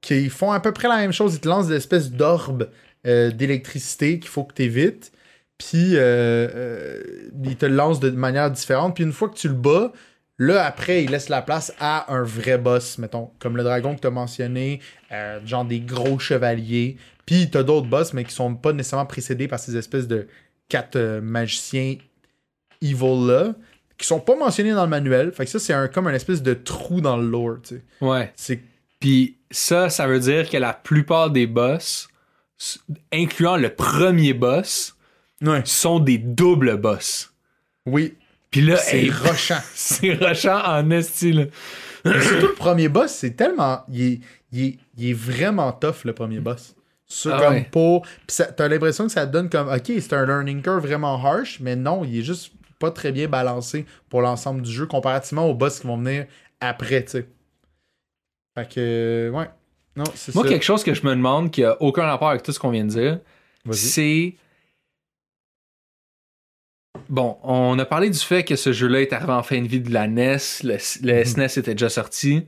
Speaker 2: qui font à peu près la même chose. Ils te lancent des espèces d'orbes euh, d'électricité qu'il faut que tu évites. puis euh, euh, il te le lance de manière différente. Puis une fois que tu le bats, là, après, il laisse la place à un vrai boss, mettons, comme le dragon que tu as mentionné, euh, genre des gros chevaliers. Puis t'as d'autres boss, mais qui sont pas nécessairement précédés par ces espèces de quatre euh, magiciens evil-là, qui sont pas mentionnés dans le manuel. Fait que ça, c'est un, comme un espèce de trou dans le lore, tu sais.
Speaker 1: Ouais.
Speaker 2: C'est
Speaker 1: Puis ça, ça veut dire que la plupart des boss, incluant le premier boss,
Speaker 2: Ouais.
Speaker 1: sont des doubles boss.
Speaker 2: Oui.
Speaker 1: Puis là,
Speaker 2: C'est
Speaker 1: hey,
Speaker 2: rochant.
Speaker 1: c'est rushant en esti, là.
Speaker 2: Surtout le premier boss, c'est tellement. Il est, il, est, il est vraiment tough, le premier boss. Sur,
Speaker 1: Ah
Speaker 2: comme
Speaker 1: ouais.
Speaker 2: pour. Puis t'as l'impression que ça te donne comme. Ok, c'est un learning curve vraiment harsh, mais non, il est juste pas très bien balancé pour l'ensemble du jeu comparativement aux boss qui vont venir après, tu sais. Fait que. Ouais. Non, c'est
Speaker 1: Moi,
Speaker 2: ça.
Speaker 1: quelque chose que je me demande qui a aucun rapport avec tout ce qu'on vient de dire, c'est. Bon, on a parlé du fait que ce jeu-là est arrivé en fin de vie de la NES, le, le SNES était déjà sorti.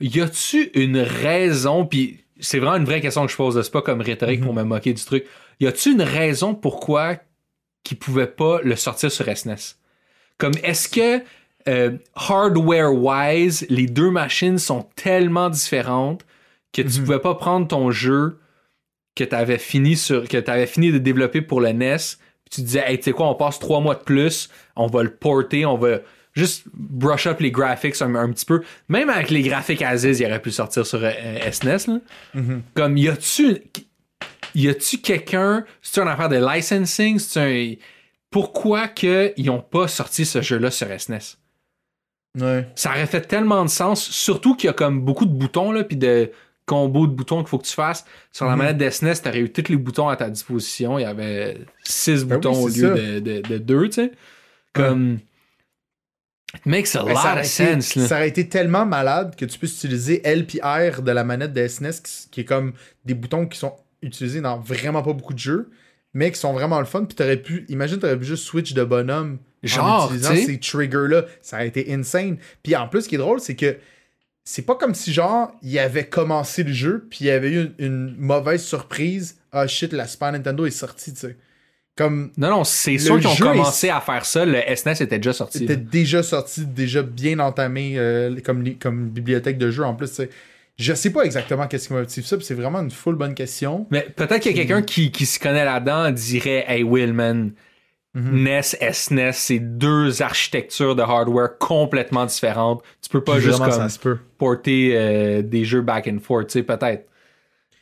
Speaker 1: Y a-tu une raison, puis c'est vraiment une vraie question que je pose, c'est pas comme rhétorique pour me moquer du truc. Y a-tu une raison pourquoi qu'ils pouvaient pas le sortir sur SNES? Comme est-ce que euh, hardware-wise, les deux machines sont tellement différentes que tu pouvais pas prendre ton jeu que tu avais fini sur que tu fini de développer pour le NES, tu disais hey, tu sais quoi, on passe trois mois de plus, on va le porter, on va juste brush up les graphics un, un petit peu. Même avec les graphiques Aziz, il aurait pu sortir sur euh, SNES là. Comme y a-tu y a-tu quelqu'un, c'est une affaire de licensing, c'est un pourquoi que ils ont pas sorti ce jeu-là sur SNES?
Speaker 2: Ouais.
Speaker 1: ça aurait fait tellement de sens, surtout qu'il y a comme beaucoup de boutons, là, puis de combos de boutons qu'il faut que tu fasses. Sur
Speaker 2: Mhm.
Speaker 1: la manette d'SNES, t'aurais eu tous les boutons à ta disposition. Il y avait six
Speaker 2: Ben
Speaker 1: boutons
Speaker 2: oui,
Speaker 1: au lieu de, de, de deux, tu sais. Comme. It makes a
Speaker 2: Ben,
Speaker 1: lot
Speaker 2: ça,
Speaker 1: of sense,
Speaker 2: été,
Speaker 1: là.
Speaker 2: ça aurait été tellement malade que tu puisses utiliser L puis R de la manette de SNES, qui, qui est comme des boutons qui sont utilisés dans vraiment pas beaucoup de jeux, mais qui sont vraiment le fun. Puis t'aurais pu, imagine, t'aurais pu juste switch de bonhomme en
Speaker 1: Genre,
Speaker 2: utilisant
Speaker 1: tu sais.
Speaker 2: ces triggers-là. Ça aurait été insane. Puis en plus, ce qui est drôle, c'est que c'est pas comme si, genre, il avait commencé le jeu, puis il y avait eu une, une mauvaise surprise. Ah shit, la Super Nintendo est sortie, tu sais. Comme
Speaker 1: Non, non, c'est sûr qu'ils ont
Speaker 2: est-
Speaker 1: commencé à faire ça. Le SNES était déjà sorti.
Speaker 2: C'était
Speaker 1: là.
Speaker 2: déjà sorti, déjà bien entamé euh, comme, comme bibliothèque de jeu en plus. c'est- Je sais pas exactement qu'est-ce qui motive ça, puis c'est vraiment une full bonne question.
Speaker 1: Mais peut-être qu'il y a quelqu'un qui, qui s'y connaît là-dedans dirait Hey Will,
Speaker 2: Mhm.
Speaker 1: NES, SNES, c'est deux architectures de hardware complètement différentes. Tu peux pas juste comme
Speaker 2: ça se peut.
Speaker 1: porter euh, des jeux back and forth, tu sais, peut-être.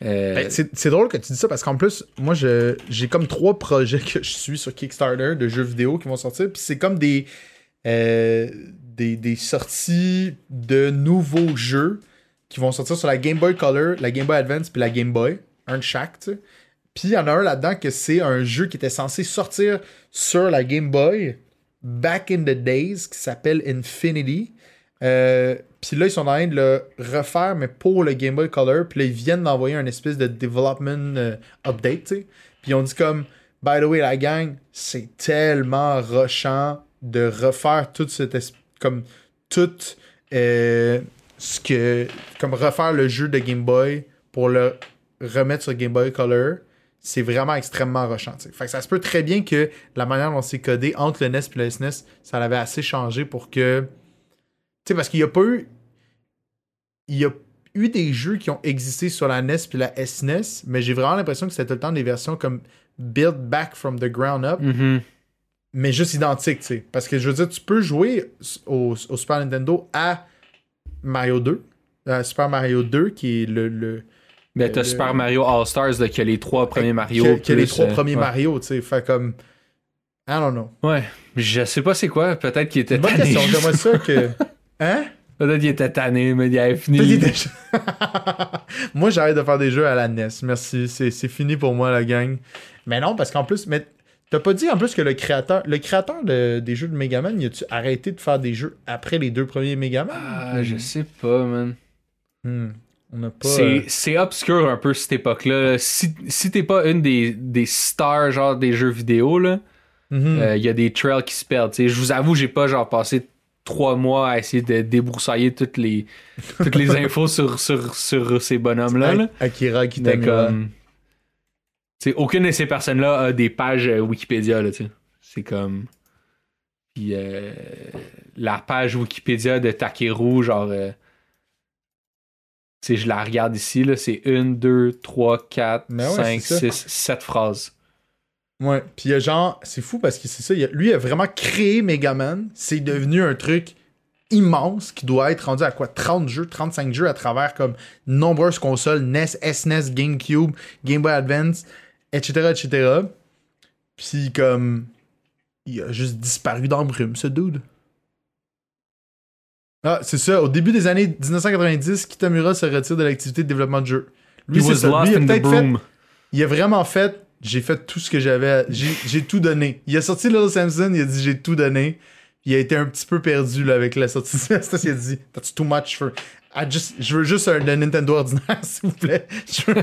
Speaker 1: Euh,
Speaker 2: Ben, c'est c'est drôle que tu dis ça parce qu'en plus, moi, je- j'ai comme trois projets que je suis sur Kickstarter de jeux vidéo qui vont sortir, puis c'est comme des, euh, des, des sorties de nouveaux jeux qui vont sortir sur la Game Boy Color, la Game Boy Advance, puis la Game Boy, un de chaque, tu sais. Puis il y en a un là-dedans que c'est un jeu qui était censé sortir sur la Game Boy back in the days qui s'appelle Infinity. Euh, puis là, ils sont en train de le refaire, mais pour le Game Boy Color. Puis là, ils viennent d'envoyer un espèce de development euh, update, tu sais. Puis on dit comme, by the way, la gang, c'est tellement rushant de refaire tout cet es- comme tout euh, ce que, comme refaire le jeu de Game Boy pour le remettre sur Game Boy Color. C'est vraiment extrêmement sais. Fait que ça se peut très bien que la manière dont c'est codé entre le NES et le SNES, ça l'avait assez changé pour que tu sais, parce qu'il y a pas eu. Il y a eu des jeux qui ont existé sur la NES puis la SNES, mais j'ai vraiment l'impression que c'était tout le temps des versions comme build back from the ground up,
Speaker 1: mhm.
Speaker 2: mais juste identiques, tu sais. Parce que je veux dire, tu peux jouer au, au Super Nintendo à Mario 2, à Super Mario 2, qui est le. le
Speaker 1: Ben, t'as
Speaker 2: le-
Speaker 1: Super Mario All-Stars, là, qui a les trois premiers Mario.
Speaker 2: qui a- qui a les trois
Speaker 1: euh,
Speaker 2: premiers
Speaker 1: ouais.
Speaker 2: Mario, tu sais. Fait comme. I don't know.
Speaker 1: Ouais. Je sais pas c'est quoi. Peut-être qu'il était
Speaker 2: bonne question. J'aimerais ça que. Hein?
Speaker 1: Peut-être qu'il était tanné, mais il avait fini.
Speaker 2: Petit déj- moi, j'arrête de faire des jeux à la NES. Merci. C'est c'est fini pour moi, la gang. Mais non, parce qu'en plus, mais t'as pas dit en plus que le créateur, le créateur de- des jeux de Megaman, il a-tu arrêté de faire des jeux après les deux premiers Megaman?
Speaker 1: Ah, je sais pas, man.
Speaker 2: Hmm.
Speaker 1: C'est,
Speaker 2: euh,
Speaker 1: c'est obscur un peu cette époque-là. Si, si t'es pas une des, des stars genre des jeux vidéo, là,
Speaker 2: mhm.
Speaker 1: euh, il y a des trails qui se perdent. Je vous avoue, j'ai pas genre passé trois mois à essayer de débroussailler toutes les, toutes les infos sur, sur, sur ces bonhommes-là. là.
Speaker 2: Akira Kitamura.
Speaker 1: comme. Aucune de ces personnes-là a des pages euh, Wikipédia, là, tu sais. C'est comme. Puis euh, la page Wikipédia de Takeru, genre. euh, je la regarde ici, là, c'est 1, 2, 3, 4,
Speaker 2: Mais ouais,
Speaker 1: 5,
Speaker 2: c'est ça.
Speaker 1: 6, 7 phrases.
Speaker 2: Ouais, puis il y a genre, c'est fou parce que c'est ça, il a- lui il a vraiment créé Megaman, c'est devenu un truc immense qui doit être rendu à quoi 30 jeux, 35 jeux à travers comme nombreuses consoles, NES, SNES, GameCube, Game Boy Advance, etc., etc. Puis comme il a juste disparu dans le brume, ce dude. Ah, c'est ça, au début des années 1990, Kitamura se retire de l'activité de développement de jeux. Lui, c'est ça. Lui, il a peut-être fait il a vraiment fait j'ai fait tout ce que j'avais à- j'ai tout donné. Il a sorti Little Samson il a dit j'ai tout donné. Il a été un petit peu perdu là, avec la sortie de ça il a dit that's too much for I just, je veux juste un, un Nintendo ordinaire s'il vous plaît. Veux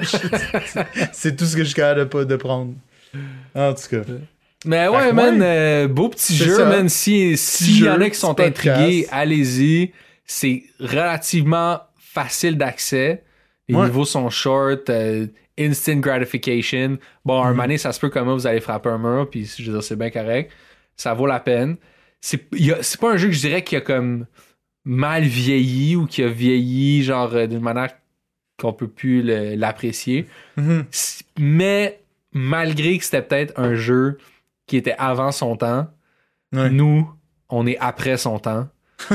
Speaker 2: c'est tout ce que je suis capable de prendre. En tout cas
Speaker 1: Mais ouais, man,
Speaker 2: ouais.
Speaker 1: euh, beau petit jeu,
Speaker 2: ça.
Speaker 1: man. Si, s'il y
Speaker 2: jeu,
Speaker 1: en a qui sont intrigués, allez-y. C'est relativement facile d'accès. Les
Speaker 2: Ouais.
Speaker 1: niveaux sont short, euh, instant gratification. Bon, un mané, ça se peut comment vous allez frapper un mur, puis je veux dire, c'est bien correct. Ça vaut la peine. C'est y pas un jeu que je dirais qui a comme mal vieilli ou qui a vieilli, genre, euh, d'une manière qu'on peut plus l'apprécier.
Speaker 2: Mhm.
Speaker 1: S- Mais malgré que c'était peut-être un jeu qui était avant son temps,
Speaker 2: Ouais.
Speaker 1: nous, on est après son temps.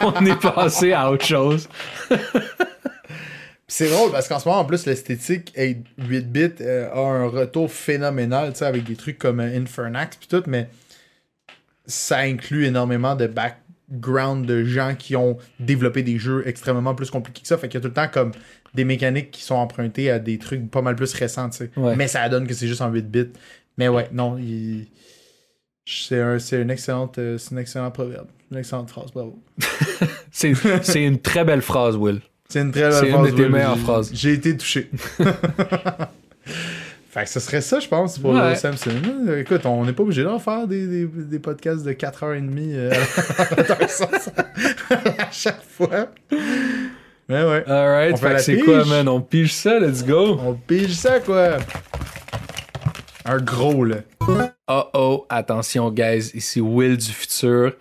Speaker 1: Qu'on est passé à autre chose.
Speaker 2: c'est drôle parce qu'en ce moment en plus l'esthétique 8-bit euh, a un retour phénoménal tu sais avec des trucs comme euh, Infernax puis tout mais ça inclut énormément de background de gens qui ont développé des jeux extrêmement plus compliqués que ça. Fait qu'il y a tout le temps comme des mécaniques qui sont empruntées à des trucs pas mal plus récents, tu sais.
Speaker 1: Ouais.
Speaker 2: Mais ça donne que c'est juste en 8 bits. Mais ouais, non, il... c'est un, c'est une excellente, euh, c'est une excellente proverbe. Une excellente phrase, bravo.
Speaker 1: C'est c'est une très belle phrase, Will.
Speaker 2: C'est une très belle
Speaker 1: C'est une
Speaker 2: phrase.
Speaker 1: de tes
Speaker 2: Will.
Speaker 1: meilleures phrases.
Speaker 2: J'ai été touché. fait que ce serait ça, je pense, pour
Speaker 1: Ouais.
Speaker 2: le Samson. Euh, Écoute, on n'est pas obligé d'en faire des, des, des podcasts de 4h30 euh, à, chaque fois. Mais ouais.
Speaker 1: Alright,
Speaker 2: fait
Speaker 1: que c'est quoi, man? On pige ça, let's go.
Speaker 2: On pige ça, quoi. Un gros, là.
Speaker 1: Oh oh, attention, guys. Ici Will du futur.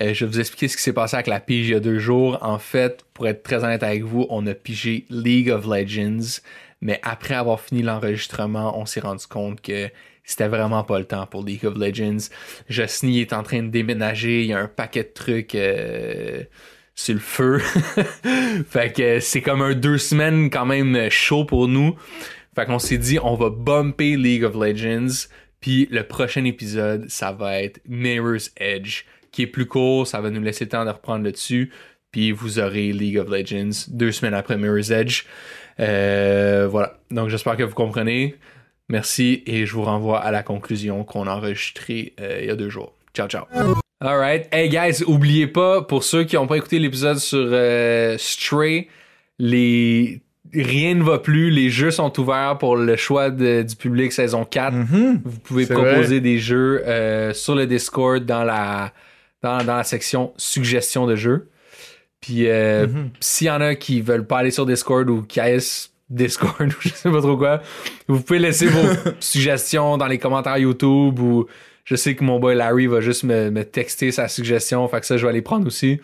Speaker 1: Euh, je vais vous expliquer ce qui s'est passé avec la pige il y a deux jours. En fait, pour être très honnête avec vous, on a pigé League of Legends. Mais après avoir fini l'enregistrement, on s'est rendu compte que c'était vraiment pas le temps pour League of Legends. Jocny est en train de déménager. Il y a un paquet de trucs euh, sur le feu. fait que c'est comme un deux semaines quand même chaud pour nous. Fait qu'on s'est dit, on va bumper League of Legends. Puis le prochain épisode, ça va être Mirror's Edge, qui est plus court. Ça va nous laisser le temps de reprendre le dessus. Puis vous aurez League of Legends deux semaines après Mirror's Edge. Euh, voilà. Donc j'espère que vous comprenez. Merci et je vous renvoie à la conclusion qu'on a enregistrée euh, il y a deux jours. Ciao, ciao. Alright. Hey guys, oubliez pas, pour ceux qui n'ont pas écouté l'épisode sur euh, Stray, les... rien ne va plus. Les jeux sont ouverts pour le choix de- du public saison 4. Vous pouvez proposer des jeux euh, sur le Discord dans la, dans, dans la section suggestions de jeux. Puis euh,
Speaker 2: Mhm.
Speaker 1: s'il y en a qui veulent pas aller sur Discord ou qui Discord ou je sais pas trop quoi, vous pouvez laisser vos suggestions dans les commentaires YouTube ou je sais que mon boy Larry va juste me, me texter sa suggestion, fait que ça je vais aller prendre aussi.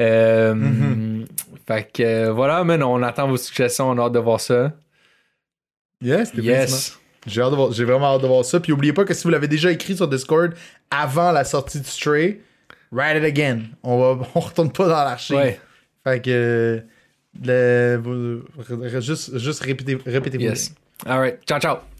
Speaker 1: Euh. Fait que voilà, man, on attend vos suggestions, on a hâte de voir ça.
Speaker 2: Yes.
Speaker 1: Yes.
Speaker 2: J'ai j'ai vraiment hâte de voir ça. Puis oubliez pas que si vous l'avez déjà écrit sur Discord avant la sortie de Stray, write it again. On va, on retourne pas dans l'archive.
Speaker 1: Ouais.
Speaker 2: Fait que le, juste, juste répétez, répétez-vous.
Speaker 1: Yes. All right. Ciao, ciao.